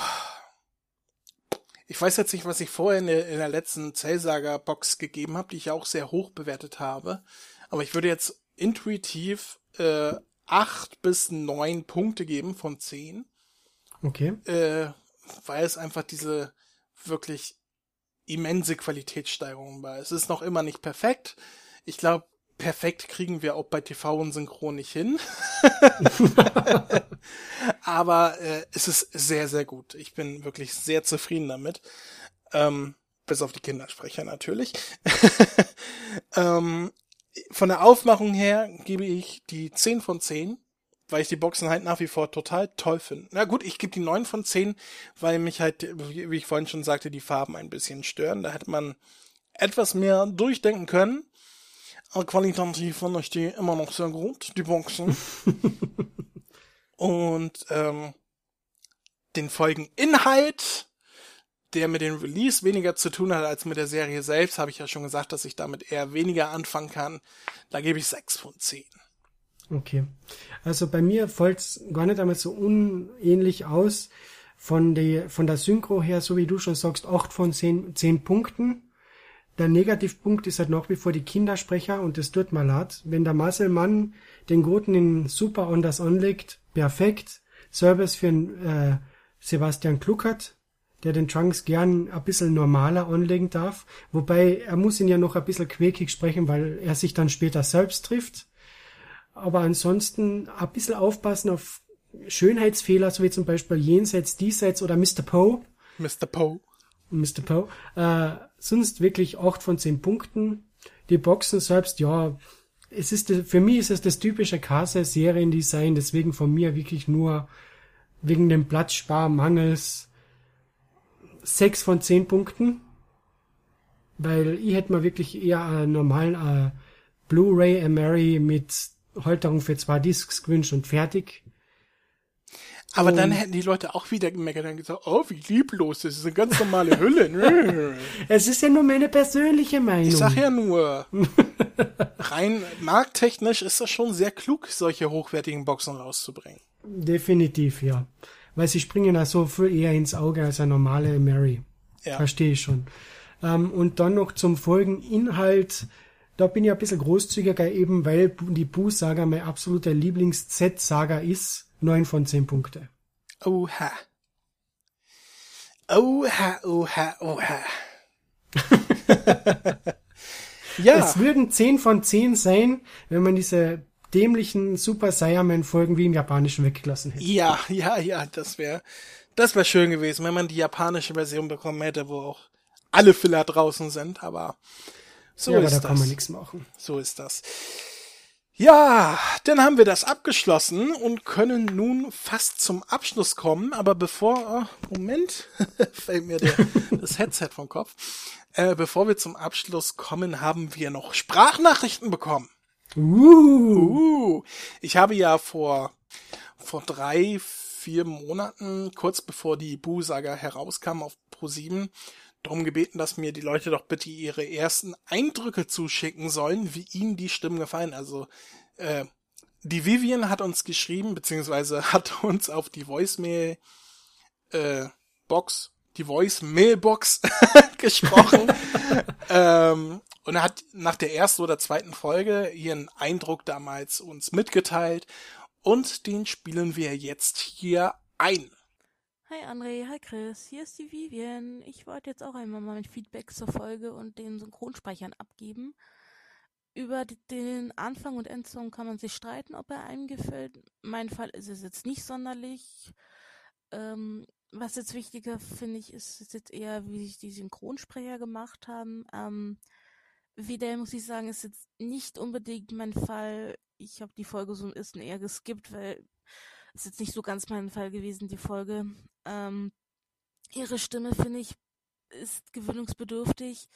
S1: ich weiß jetzt nicht, was ich vorher in der, in der letzten Zellsager-Box gegeben habe, die ich auch sehr hoch bewertet habe. Aber ich würde jetzt intuitiv äh, acht bis neun Punkte geben von zehn.
S2: Okay.
S1: Äh, weil es einfach diese wirklich immense Qualitätssteigerung war. Es ist noch immer nicht perfekt. Ich glaube, perfekt kriegen wir auch bei TV und Synchron nicht hin. Aber äh, es ist sehr, sehr gut. Ich bin wirklich sehr zufrieden damit. Ähm, bis auf die Kindersprecher natürlich. ähm, von der Aufmachung her gebe ich die 10 von 10 weil ich die Boxen halt nach wie vor total toll finde. Na gut, ich gebe die 9 von 10, weil mich halt, wie ich vorhin schon sagte, die Farben ein bisschen stören. Da hätte man etwas mehr durchdenken können. Aber qualitativ fand ich die immer noch sehr gut, die Boxen. Und ähm, den Folgeninhalt, der mit dem Release weniger zu tun hat als mit der Serie selbst, habe ich ja schon gesagt, dass ich damit eher weniger anfangen kann. Da gebe ich sechs von zehn.
S2: Okay. Also bei mir fällt gar nicht einmal so unähnlich aus. Von, die, von der Synchro her, so wie du schon sagst, acht von zehn, zehn Punkten. Der Negativpunkt ist halt nach wie vor die Kindersprecher und das tut mir leid. Wenn der Marcel Mann den Guten in super anders anlegt, perfekt. Service für einen, äh, Sebastian Kluckert, der den Trunks gern ein bisschen normaler anlegen darf. Wobei er muss ihn ja noch ein bisschen quäkig sprechen, weil er sich dann später selbst trifft. Aber ansonsten ein bisschen aufpassen auf Schönheitsfehler, so wie zum Beispiel jenseits, diesseits oder Mr. Poe.
S1: Mr. Poe.
S2: Mr. Poe. Äh, sonst wirklich acht von zehn Punkten. Die Boxen selbst, ja, es ist, für mich ist es das typische Kase-Seriendesign, deswegen von mir wirklich nur wegen dem Platzsparmangels sechs von zehn Punkten. Weil ich hätte mir wirklich eher einen normalen äh, Blu-ray Mary mit Halterung für zwei Discs gewünscht und fertig.
S1: Aber dann hätten die Leute auch wieder gemeckert und gesagt, oh, wie lieblos, das ist eine ganz normale Hülle.
S2: es ist ja nur meine persönliche Meinung.
S1: Ich sag ja nur, rein markttechnisch ist das schon sehr klug, solche hochwertigen Boxen rauszubringen.
S2: Definitiv, ja. Weil sie springen da so viel eher ins Auge als eine normale Mary. Ja. Verstehe ich schon. Ähm, und dann noch zum Folgeninhalt. Da bin ich ein bisschen großzügiger eben, weil die Boo-Saga mein absoluter Lieblings-Z-Saga ist. Neun von zehn Punkte.
S1: Oha. Oha, oha, oha.
S2: ja. Es würden zehn von zehn sein, wenn man diese dämlichen Super Saiyaman Folgen wie im Japanischen weggelassen hätte.
S1: Ja, ja, ja, das wäre, das wäre schön gewesen, wenn man die japanische Version bekommen hätte, wo auch alle Filler draußen sind, aber so ja, ist aber da das. kann man
S2: nichts machen.
S1: So ist das. Ja, dann haben wir das abgeschlossen und können nun fast zum Abschluss kommen. Aber bevor, oh, Moment, fällt mir der, das Headset vom Kopf. Äh, bevor wir zum Abschluss kommen, haben wir noch Sprachnachrichten bekommen. Uh. uh. Ich habe ja vor, vor drei, vier Monaten, kurz bevor die Boo-Saga herauskam auf Pro7, darum gebeten, dass mir die Leute doch bitte ihre ersten Eindrücke zuschicken sollen, wie ihnen die Stimmen gefallen. Also äh, die Vivian hat uns geschrieben, beziehungsweise hat uns auf die Voicemail äh, Box, die Voicemail-Box gesprochen. ähm, und hat nach der ersten oder zweiten Folge ihren Eindruck damals uns mitgeteilt. Und den spielen wir jetzt hier ein.
S3: Hi André, hi Chris, hier ist die Vivian. Ich wollte jetzt auch einmal mal mein Feedback zur Folge und den Synchronsprechern abgeben. Über den Anfang und Endsong kann man sich streiten, ob er einem gefällt. Mein Fall ist es jetzt nicht sonderlich. Ähm, was jetzt wichtiger finde ich, ist, ist, jetzt eher, wie sich die Synchronsprecher gemacht haben. Ähm, wieder muss ich sagen, ist jetzt nicht unbedingt mein Fall. Ich habe die Folge so ein bisschen eher geskippt, weil ist jetzt nicht so ganz mein Fall gewesen, die Folge. Ähm, ihre Stimme, finde ich, ist gewöhnungsbedürftig,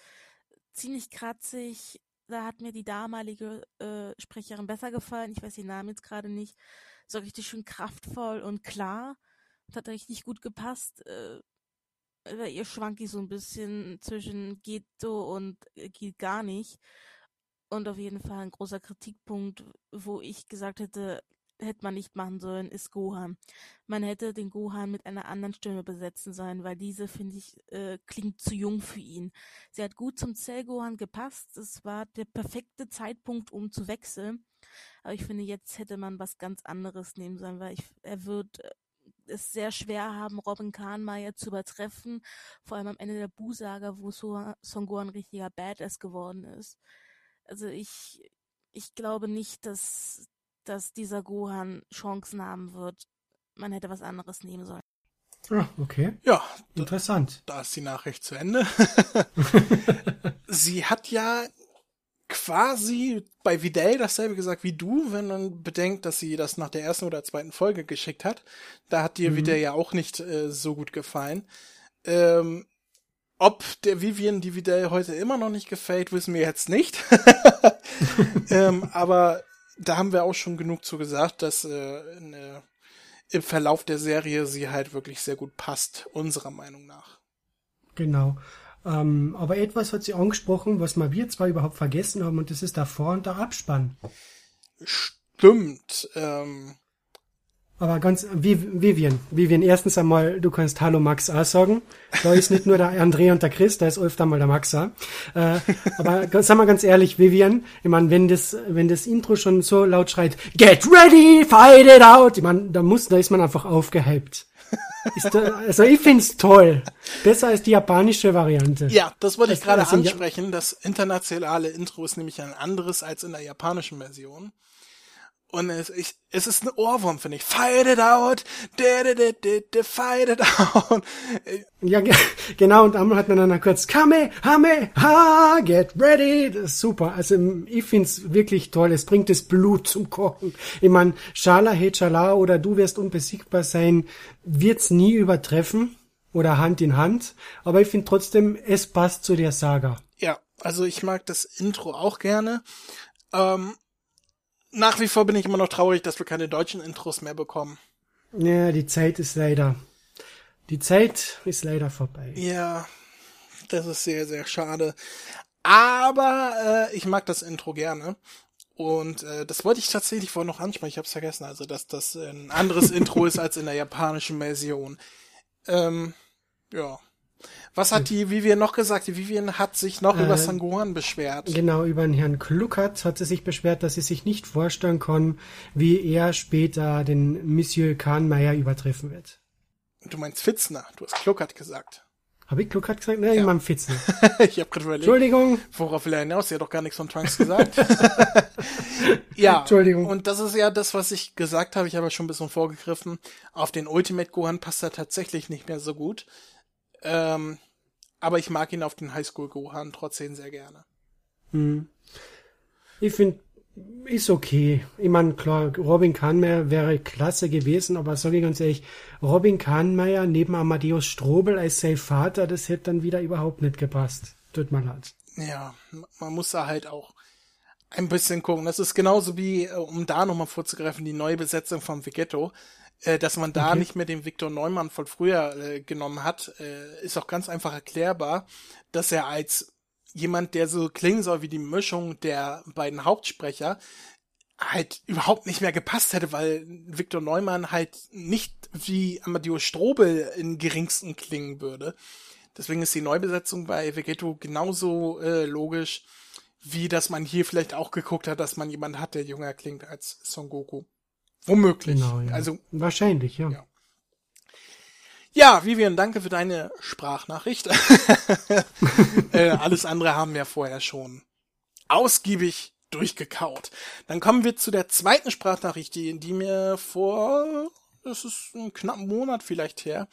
S3: ziemlich kratzig. Da hat mir die damalige äh, Sprecherin besser gefallen. Ich weiß den Namen jetzt gerade nicht. So richtig schön kraftvoll und klar. Das hat richtig gut gepasst. Äh, ihr Schwanki so ein bisschen zwischen geht so und äh, geht gar nicht. Und auf jeden Fall ein großer Kritikpunkt, wo ich gesagt hätte, hätte man nicht machen sollen, ist Gohan. Man hätte den Gohan mit einer anderen Stimme besetzen sollen, weil diese, finde ich, äh, klingt zu jung für ihn. Sie hat gut zum Zell-Gohan gepasst. Es war der perfekte Zeitpunkt, um zu wechseln. Aber ich finde, jetzt hätte man was ganz anderes nehmen sollen, weil ich, er wird äh, es sehr schwer haben, Robin Kahnmeier zu übertreffen. Vor allem am Ende der Bu-Saga, wo so Son Gohan richtiger Badass geworden ist. Also ich, ich glaube nicht, dass, dass dieser Gohan Chancen haben wird. Man hätte was anderes nehmen sollen.
S2: Ah, okay.
S1: Ja.
S2: Interessant.
S1: Da, da ist die Nachricht zu Ende. Sie hat ja quasi bei Vidal dasselbe gesagt wie du, wenn man bedenkt, dass sie das nach der ersten oder zweiten Folge geschickt hat. Da hat dir mhm. Vidal ja auch nicht äh, so gut gefallen. Ähm, ob der Vivian Dividel heute immer noch nicht gefällt, wissen wir jetzt nicht. ähm, aber da haben wir auch schon genug zu gesagt, dass äh, äh, im Verlauf der Serie sie halt wirklich sehr gut passt, unserer Meinung nach.
S2: Genau. Ähm, aber etwas hat sie angesprochen, was wir wir zwar überhaupt vergessen haben, und das ist der Vor- und der Abspann.
S1: Stimmt. Ähm,
S2: aber ganz, Vivian, Vivian, erstens einmal, du kannst Hallo Max auch sagen. Da ist nicht nur der André und der Chris, da ist öfter mal der Max auch. Äh, aber sagen wir ganz ehrlich, Vivian, ich meine, wenn das, wenn das Intro schon so laut schreit, Get ready, fight it out, ich meine, da muss, da ist man einfach aufgehypt. Da, also ich find's toll. Besser als die japanische Variante.
S1: Ja, das wollte ich gerade ansprechen. Das internationale Intro ist nämlich ein anderes als in der japanischen Version. Und es, ich, es ist ein Ohrwurm, finde ich. Fight it out, de, de, de, de, de, fight it out.
S2: Ja, genau. Und einmal hat man dann kurz Kame, Hame, Ha, get ready. Das ist super. Also ich find's wirklich toll. Es bringt das Blut zum Kochen. Ich mein, Shala, Hechala oder du wirst unbesiegbar sein, wird's nie übertreffen oder Hand in Hand. Aber ich finde trotzdem, es passt zu der Saga.
S1: Ja, also ich mag das Intro auch gerne. Ähm, nach wie vor bin ich immer noch traurig, dass wir keine deutschen Intros mehr bekommen.
S2: Ja, die Zeit ist leider. Die Zeit ist leider vorbei.
S1: Ja, das ist sehr, sehr schade. Aber äh, ich mag das Intro gerne. Und äh, das wollte ich tatsächlich vorhin noch ansprechen, ich habe es vergessen, also dass das ein anderes Intro ist als in der japanischen Version. Ähm, ja. Was hat die Vivian noch gesagt? Die Vivian hat sich noch äh, über Sangohan beschwert.
S2: Genau, über den Herrn Kluckert hat sie sich beschwert, dass sie sich nicht vorstellen kann, wie er später den Monsieur Kahnmeier übertreffen wird.
S1: Du meinst Fitzner, du hast Kluckert gesagt.
S2: Habe ich Kluckert gesagt? Nein, ja. ich meine Fitzner.
S1: ich habe gerade überlegt.
S2: Entschuldigung.
S1: Worauf will er hinaus? Sie hat doch gar nichts von Trunks gesagt. ja. Entschuldigung. Und das ist ja das, was ich gesagt habe. Ich habe ja schon ein bisschen vorgegriffen. Auf den Ultimate Gohan passt er tatsächlich nicht mehr so gut. Ähm, aber ich mag ihn auf den Highschool Gohan trotzdem sehr gerne.
S2: Hm. Ich finde, ist okay. Ich meine, klar, Robin Kahnmeier wäre klasse gewesen, aber sage ich ganz ehrlich, Robin Kahnmeier neben Amadeus Strobel als sein Vater, das hätte dann wieder überhaupt nicht gepasst. Tut mir leid.
S1: Ja, man muss da halt auch ein bisschen gucken. Das ist genauso wie, äh, um da nochmal vorzugreifen, die neue Besetzung von Vegetto äh, dass man da okay. nicht mehr den Viktor Neumann von früher äh, genommen hat, äh, ist auch ganz einfach erklärbar, dass er als jemand, der so klingen soll wie die Mischung der beiden Hauptsprecher, halt überhaupt nicht mehr gepasst hätte, weil Viktor Neumann halt nicht wie Amadeus Strobel in geringsten klingen würde. Deswegen ist die Neubesetzung bei Vegeto genauso äh, logisch, wie dass man hier vielleicht auch geguckt hat, dass man jemand hat, der jünger klingt als Son Goku. Womöglich. Genau, ja. Also
S2: wahrscheinlich, ja.
S1: ja. Ja, Vivian, danke für deine Sprachnachricht. äh, alles andere haben wir vorher schon ausgiebig durchgekaut. Dann kommen wir zu der zweiten Sprachnachricht, die, die mir vor, das ist ein knappen Monat vielleicht her,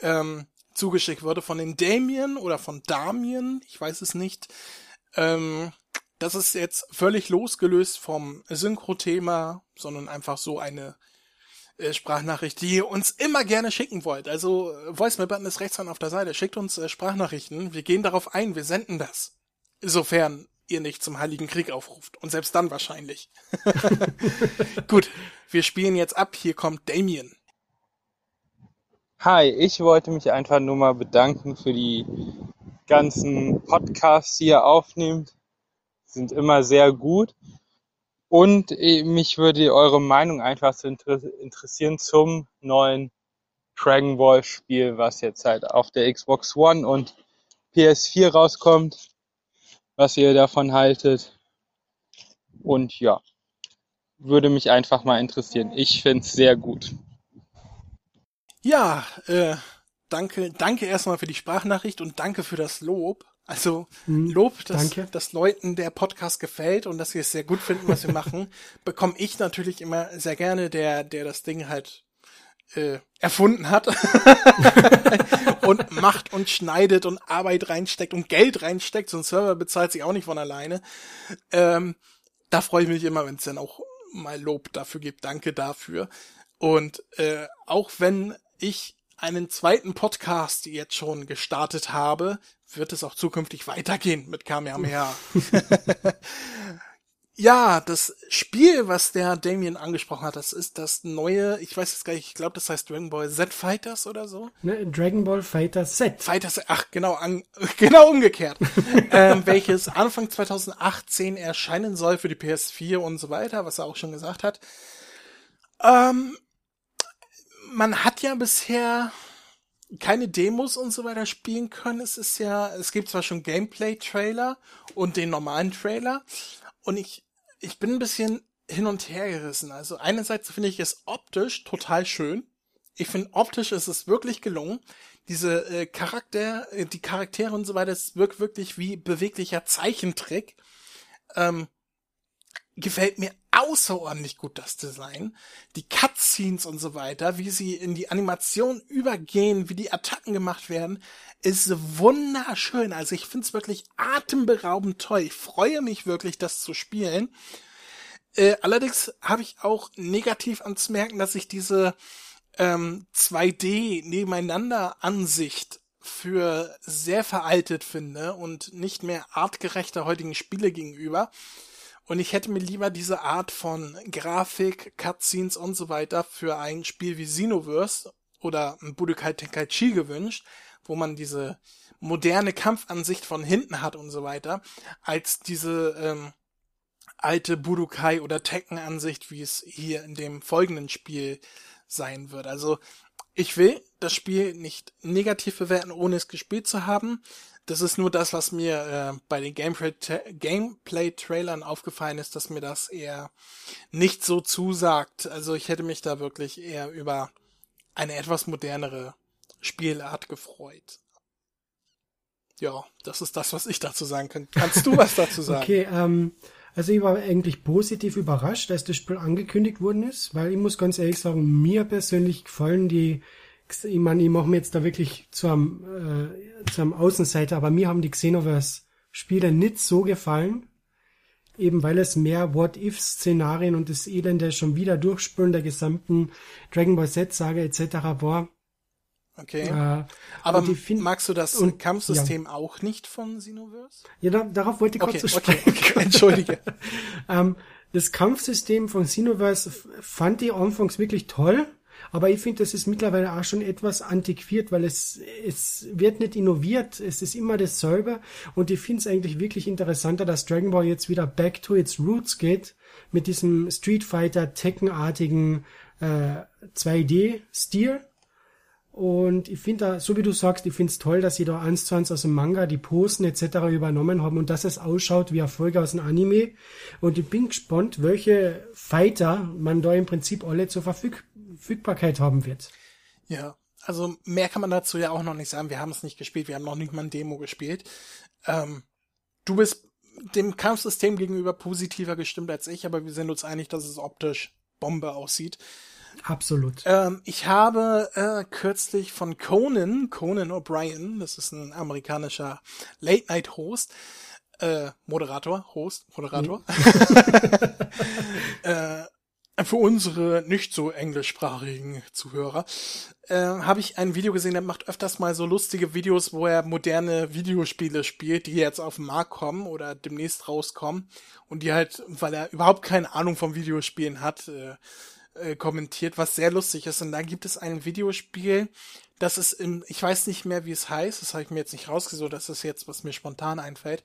S1: ähm, zugeschickt wurde von den Damien oder von Damien, ich weiß es nicht. Ähm, das ist jetzt völlig losgelöst vom Synchro-Thema, sondern einfach so eine äh, Sprachnachricht, die ihr uns immer gerne schicken wollt. Also äh, Voicemail-Button ist rechts auf der Seite. Schickt uns äh, Sprachnachrichten. Wir gehen darauf ein. Wir senden das. Insofern ihr nicht zum Heiligen Krieg aufruft. Und selbst dann wahrscheinlich. Gut, wir spielen jetzt ab. Hier kommt Damien.
S4: Hi, ich wollte mich einfach nur mal bedanken für die ganzen Podcasts, die ihr aufnehmt sind immer sehr gut. Und äh, mich würde eure Meinung einfach so interessieren zum neuen Dragon Ball Spiel, was jetzt halt auf der Xbox One und PS4 rauskommt, was ihr davon haltet. Und ja, würde mich einfach mal interessieren. Ich finde es sehr gut.
S1: Ja, äh, danke, danke erstmal für die Sprachnachricht und danke für das Lob. Also hm, Lob, dass, dass Leuten der Podcast gefällt und dass sie es sehr gut finden, was wir machen, bekomme ich natürlich immer sehr gerne, der, der das Ding halt äh, erfunden hat und macht und schneidet und Arbeit reinsteckt und Geld reinsteckt. So ein Server bezahlt sich auch nicht von alleine. Ähm, da freue ich mich immer, wenn es dann auch mal Lob dafür gibt. Danke dafür. Und äh, auch wenn ich einen zweiten Podcast jetzt schon gestartet habe, wird es auch zukünftig weitergehen mit Kamehameha. ja, das Spiel, was der Damien angesprochen hat, das ist das neue, ich weiß jetzt gar nicht, ich glaube, das heißt Dragon Ball Z Fighters oder so.
S2: Ne, Dragon Ball Fighter Z.
S1: Fighters, ach genau, an, genau umgekehrt. ähm, welches Anfang 2018 erscheinen soll für die PS4 und so weiter, was er auch schon gesagt hat. Ähm, man hat ja bisher keine Demos und so weiter spielen können. Es ist ja, es gibt zwar schon Gameplay-Trailer und den normalen Trailer. Und ich, ich bin ein bisschen hin und her gerissen. Also einerseits finde ich es optisch total schön. Ich finde optisch ist es wirklich gelungen. Diese äh, Charakter, äh, die Charaktere und so weiter, es wirkt wirklich wie beweglicher Zeichentrick. Ähm, gefällt mir außerordentlich gut, das Design. Die Cutscenes und so weiter, wie sie in die Animation übergehen, wie die Attacken gemacht werden, ist wunderschön. Also ich find's wirklich atemberaubend toll. Ich freue mich wirklich, das zu spielen. Äh, allerdings habe ich auch negativ anzumerken, dass ich diese ähm, 2D nebeneinander Ansicht für sehr veraltet finde und nicht mehr artgerechter heutigen Spiele gegenüber. Und ich hätte mir lieber diese Art von Grafik, Cutscenes und so weiter für ein Spiel wie Xenoverse oder Budokai Tenkaichi gewünscht, wo man diese moderne Kampfansicht von hinten hat und so weiter, als diese ähm, alte Budokai oder Tekken-Ansicht, wie es hier in dem folgenden Spiel sein wird. Also ich will das Spiel nicht negativ bewerten, ohne es gespielt zu haben. Das ist nur das, was mir äh, bei den Gameplay-Trailern aufgefallen ist, dass mir das eher nicht so zusagt. Also ich hätte mich da wirklich eher über eine etwas modernere Spielart gefreut. Ja, das ist das, was ich dazu sagen kann. Kannst du was dazu sagen?
S2: Okay, ähm, also ich war eigentlich positiv überrascht, als das Spiel angekündigt worden ist, weil ich muss ganz ehrlich sagen, mir persönlich gefallen die ich meine, ich mache mir jetzt da wirklich zu einem, äh, zu einem Außenseiter, aber mir haben die Xenoverse-Spiele nicht so gefallen, eben weil es mehr What-If-Szenarien und das Elende schon wieder Durchspülen der gesamten Dragon Ball Z-Sage etc. war.
S1: Okay. Äh, aber magst du das und, Kampfsystem ja. auch nicht von Xenoverse?
S2: Ja, da, darauf wollte ich
S1: okay,
S2: kurz
S1: zu sprechen. Okay, okay, entschuldige.
S2: ähm, das Kampfsystem von Xenoverse fand ich anfangs wirklich toll. Aber ich finde, das ist mittlerweile auch schon etwas antiquiert, weil es, es wird nicht innoviert. Es ist immer dasselbe. Und ich finde es eigentlich wirklich interessanter, dass Dragon Ball jetzt wieder back to its roots geht. Mit diesem Street Fighter Tekken-artigen äh, 2D-Stil. Und ich finde da, so wie du sagst, ich finde es toll, dass sie da eins zu eins aus dem Manga die Posen etc. übernommen haben und dass es ausschaut wie Erfolge aus dem Anime. Und ich bin gespannt, welche Fighter man da im Prinzip alle zur Verfügung Verfügbarkeit haben wird.
S1: Ja, also mehr kann man dazu ja auch noch nicht sagen. Wir haben es nicht gespielt, wir haben noch nicht mal ein Demo gespielt. Ähm, du bist dem Kampfsystem gegenüber positiver gestimmt als ich, aber wir sind uns einig, dass es optisch Bombe aussieht.
S2: Absolut.
S1: Ähm, ich habe äh, kürzlich von Conan, Conan O'Brien, das ist ein amerikanischer Late-Night-Host, äh, Moderator, Host, Moderator, mhm. äh, für unsere nicht so englischsprachigen Zuhörer äh, habe ich ein Video gesehen, der macht öfters mal so lustige Videos, wo er moderne Videospiele spielt, die jetzt auf den Markt kommen oder demnächst rauskommen und die halt, weil er überhaupt keine Ahnung vom Videospielen hat, äh, äh, kommentiert, was sehr lustig ist. Und da gibt es ein Videospiel, das ist im, ich weiß nicht mehr, wie es heißt, das habe ich mir jetzt nicht rausgesucht, das ist jetzt, was mir spontan einfällt,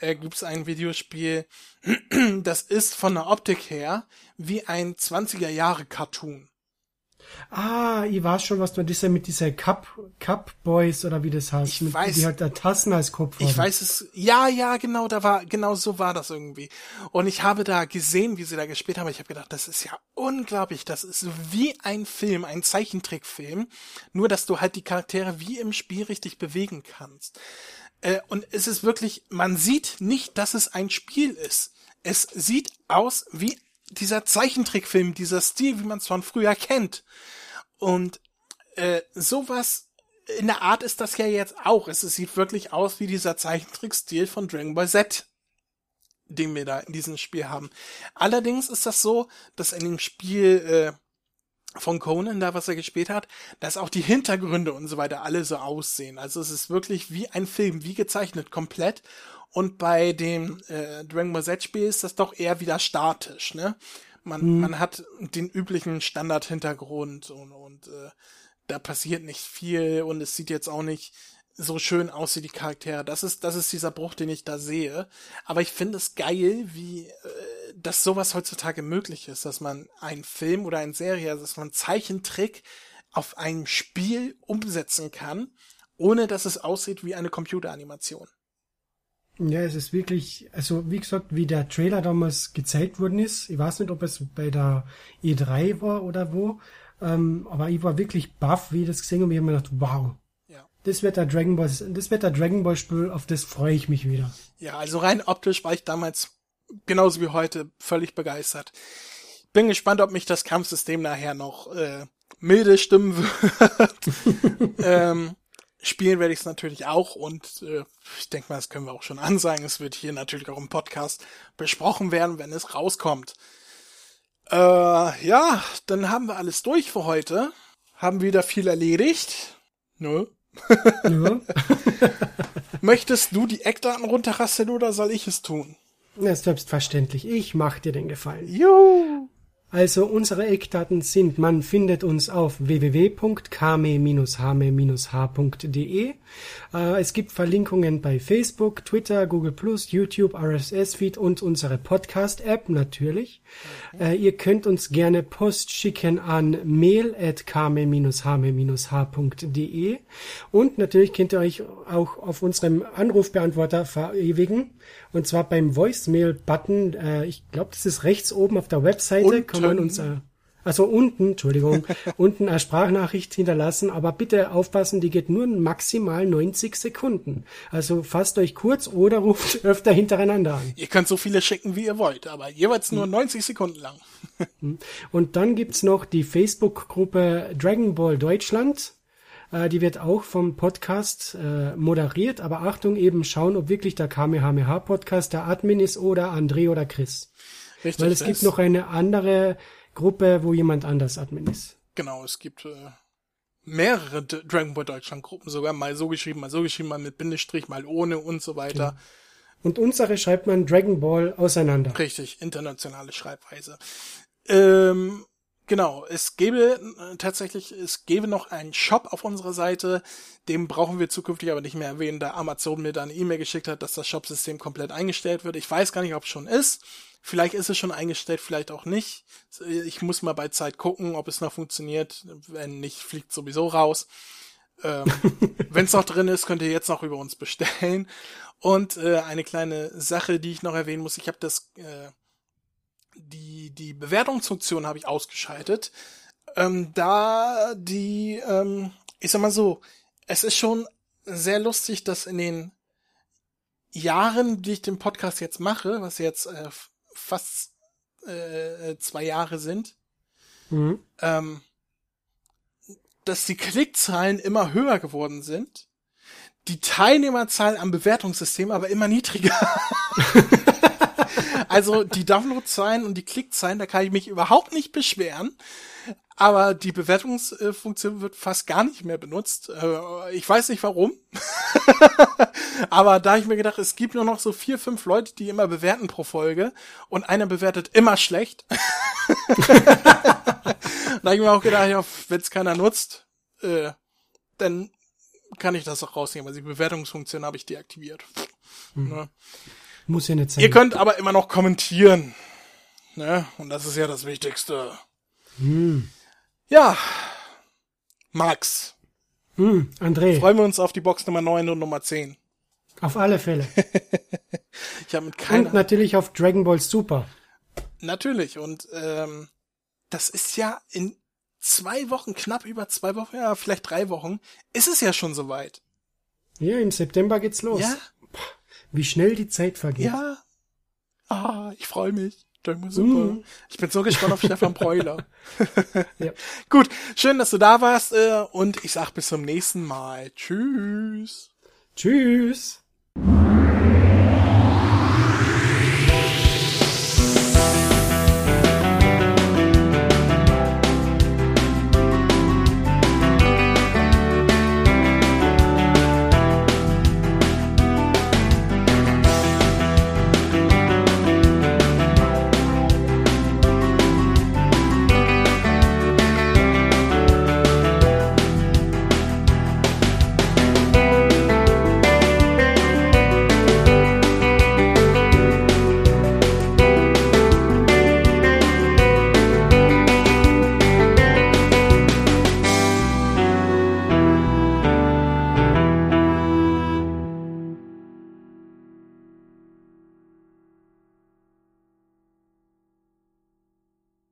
S1: äh, gibt es ein Videospiel, das ist von der Optik her wie ein 20er Jahre Cartoon.
S2: Ah, ich weiß schon, was du das ja mit dieser Cup, Cup Boys oder wie das heißt.
S1: Ich
S2: mit,
S1: weiß.
S2: Die halt da Tassen als Kopf
S1: haben. Ich weiß es. Ja, ja, genau, da war, genau so war das irgendwie. Und ich habe da gesehen, wie sie da gespielt haben. Ich habe gedacht, das ist ja unglaublich. Das ist wie ein Film, ein Zeichentrickfilm. Nur, dass du halt die Charaktere wie im Spiel richtig bewegen kannst. Äh, und es ist wirklich, man sieht nicht, dass es ein Spiel ist. Es sieht aus wie dieser Zeichentrickfilm, dieser Stil, wie man es von früher kennt. Und äh, sowas in der Art ist das ja jetzt auch. Es, es sieht wirklich aus wie dieser Zeichentrickstil von Dragon Ball Z, den wir da in diesem Spiel haben. Allerdings ist das so, dass in dem Spiel äh, von Conan, da was er gespielt hat, dass auch die Hintergründe und so weiter alle so aussehen. Also es ist wirklich wie ein Film, wie gezeichnet, komplett. Und bei dem äh, Dragon Ball Z-Spiel ist das doch eher wieder statisch, ne? Man, hm. man hat den üblichen Standard-Hintergrund und, und äh, da passiert nicht viel und es sieht jetzt auch nicht so schön aus wie die Charaktere. Das ist, das ist dieser Bruch, den ich da sehe. Aber ich finde es geil, wie äh, dass sowas heutzutage möglich ist, dass man einen Film oder eine Serie, also dass man Zeichentrick auf einem Spiel umsetzen kann, ohne dass es aussieht wie eine Computeranimation.
S2: Ja, es ist wirklich, also wie gesagt, wie der Trailer damals gezeigt worden ist, ich weiß nicht, ob es bei der E3 war oder wo, ähm, aber ich war wirklich baff, wie ich das gesehen habe. Ich habe mir gedacht, wow, ja. das wird der Dragon Ball, das wird der Dragon Ball Spiel, auf das freue ich mich wieder.
S1: Ja, also rein optisch war ich damals genauso wie heute völlig begeistert. Bin gespannt, ob mich das Kampfsystem nachher noch äh, milde stimmen wird. ähm, spielen werde ich es natürlich auch und äh, ich denke mal, das können wir auch schon ansagen. Es wird hier natürlich auch im Podcast besprochen werden, wenn es rauskommt. Äh, ja, dann haben wir alles durch für heute. Haben wieder viel erledigt. Nö. Ja. Möchtest du die Eckdaten runterrasseln oder soll ich es tun?
S2: Ja, selbstverständlich. Ich mach dir den Gefallen.
S1: Juhu.
S2: Also unsere Eckdaten sind, man findet uns auf www.kame-hame-h.de. Äh, es gibt Verlinkungen bei Facebook, Twitter, Google+, YouTube, RSS-Feed und unsere Podcast-App natürlich. Okay. Äh, ihr könnt uns gerne Post schicken an mail.kame-hame-h.de und natürlich könnt ihr euch auch auf unserem Anrufbeantworter verewigen und zwar beim Voicemail-Button. Äh, ich glaube, das ist rechts oben auf der Webseite.
S1: Unten. Kann man uns, äh,
S2: also unten, Entschuldigung, unten eine Sprachnachricht hinterlassen, aber bitte aufpassen, die geht nur maximal 90 Sekunden. Also fasst euch kurz oder ruft öfter hintereinander an.
S1: Ihr könnt so viele schicken, wie ihr wollt, aber jeweils nur hm. 90 Sekunden lang.
S2: Hm. Und dann gibt's noch die Facebook-Gruppe Dragon Ball Deutschland. Äh, die wird auch vom Podcast äh, moderiert, aber Achtung, eben schauen, ob wirklich der Kamehameha-Podcast der Admin ist oder André oder Chris. Richtig. Weil es gibt noch eine andere Gruppe, wo jemand anders Admin ist.
S1: Genau, es gibt äh, mehrere D Dragon Ball Deutschland Gruppen sogar, mal so geschrieben, mal so geschrieben, mal mit Bindestrich, mal ohne und so weiter. Genau.
S2: Und unsere schreibt man Dragon Ball auseinander.
S1: Richtig, internationale Schreibweise. Ähm, Genau, es gäbe äh, tatsächlich, es gäbe noch einen Shop auf unserer Seite, den brauchen wir zukünftig aber nicht mehr erwähnen, da Amazon mir da eine E-Mail geschickt hat, dass das Shopsystem komplett eingestellt wird. Ich weiß gar nicht, ob es schon ist. Vielleicht ist es schon eingestellt, vielleicht auch nicht. Ich muss mal bei Zeit gucken, ob es noch funktioniert. Wenn nicht, fliegt sowieso raus. Ähm, Wenn es noch drin ist, könnt ihr jetzt noch über uns bestellen. Und äh, eine kleine Sache, die ich noch erwähnen muss, ich habe das äh, die, die Bewertungsfunktion habe ich ausgeschaltet. Ähm, da die, ähm, ich sag mal so, es ist schon sehr lustig, dass in den Jahren, die ich den Podcast jetzt mache, was jetzt äh, fast äh, zwei Jahre sind, mhm. ähm, dass die Klickzahlen immer höher geworden sind, die Teilnehmerzahl am Bewertungssystem aber immer niedriger. Also die Downloadzahlen und die Klickzahlen, da kann ich mich überhaupt nicht beschweren. Aber die Bewertungsfunktion wird fast gar nicht mehr benutzt. Äh, ich weiß nicht warum. Aber da habe ich mir gedacht, es gibt nur noch so vier, fünf Leute, die immer bewerten pro Folge und einer bewertet immer schlecht. da habe ich mir auch gedacht, ja, wenn es keiner nutzt, äh, dann kann ich das auch rausnehmen, weil die Bewertungsfunktion habe ich deaktiviert.
S2: Hm. Ne? Muss ja nicht sein.
S1: Ihr könnt aber immer noch kommentieren. Ne? Und das ist ja das Wichtigste. Hm. Ja. Max.
S2: Hm, André.
S1: Freuen wir uns auf die Box Nummer 9 und Nummer 10.
S2: Auf alle Fälle.
S1: ich habe mit keiner...
S2: Und natürlich auf Dragon Ball Super.
S1: Natürlich. Und ähm, das ist ja in zwei Wochen, knapp über zwei Wochen, ja, vielleicht drei Wochen, ist es ja schon soweit.
S2: Ja, im September geht's los. Ja, wie schnell die Zeit vergeht.
S1: Ja. Ah, ich freue mich. Super. Mm. Ich bin so gespannt auf Stefan Preuler. ja. Gut, schön, dass du da warst äh, und ich sag bis zum nächsten Mal. Tschüss.
S2: Tschüss.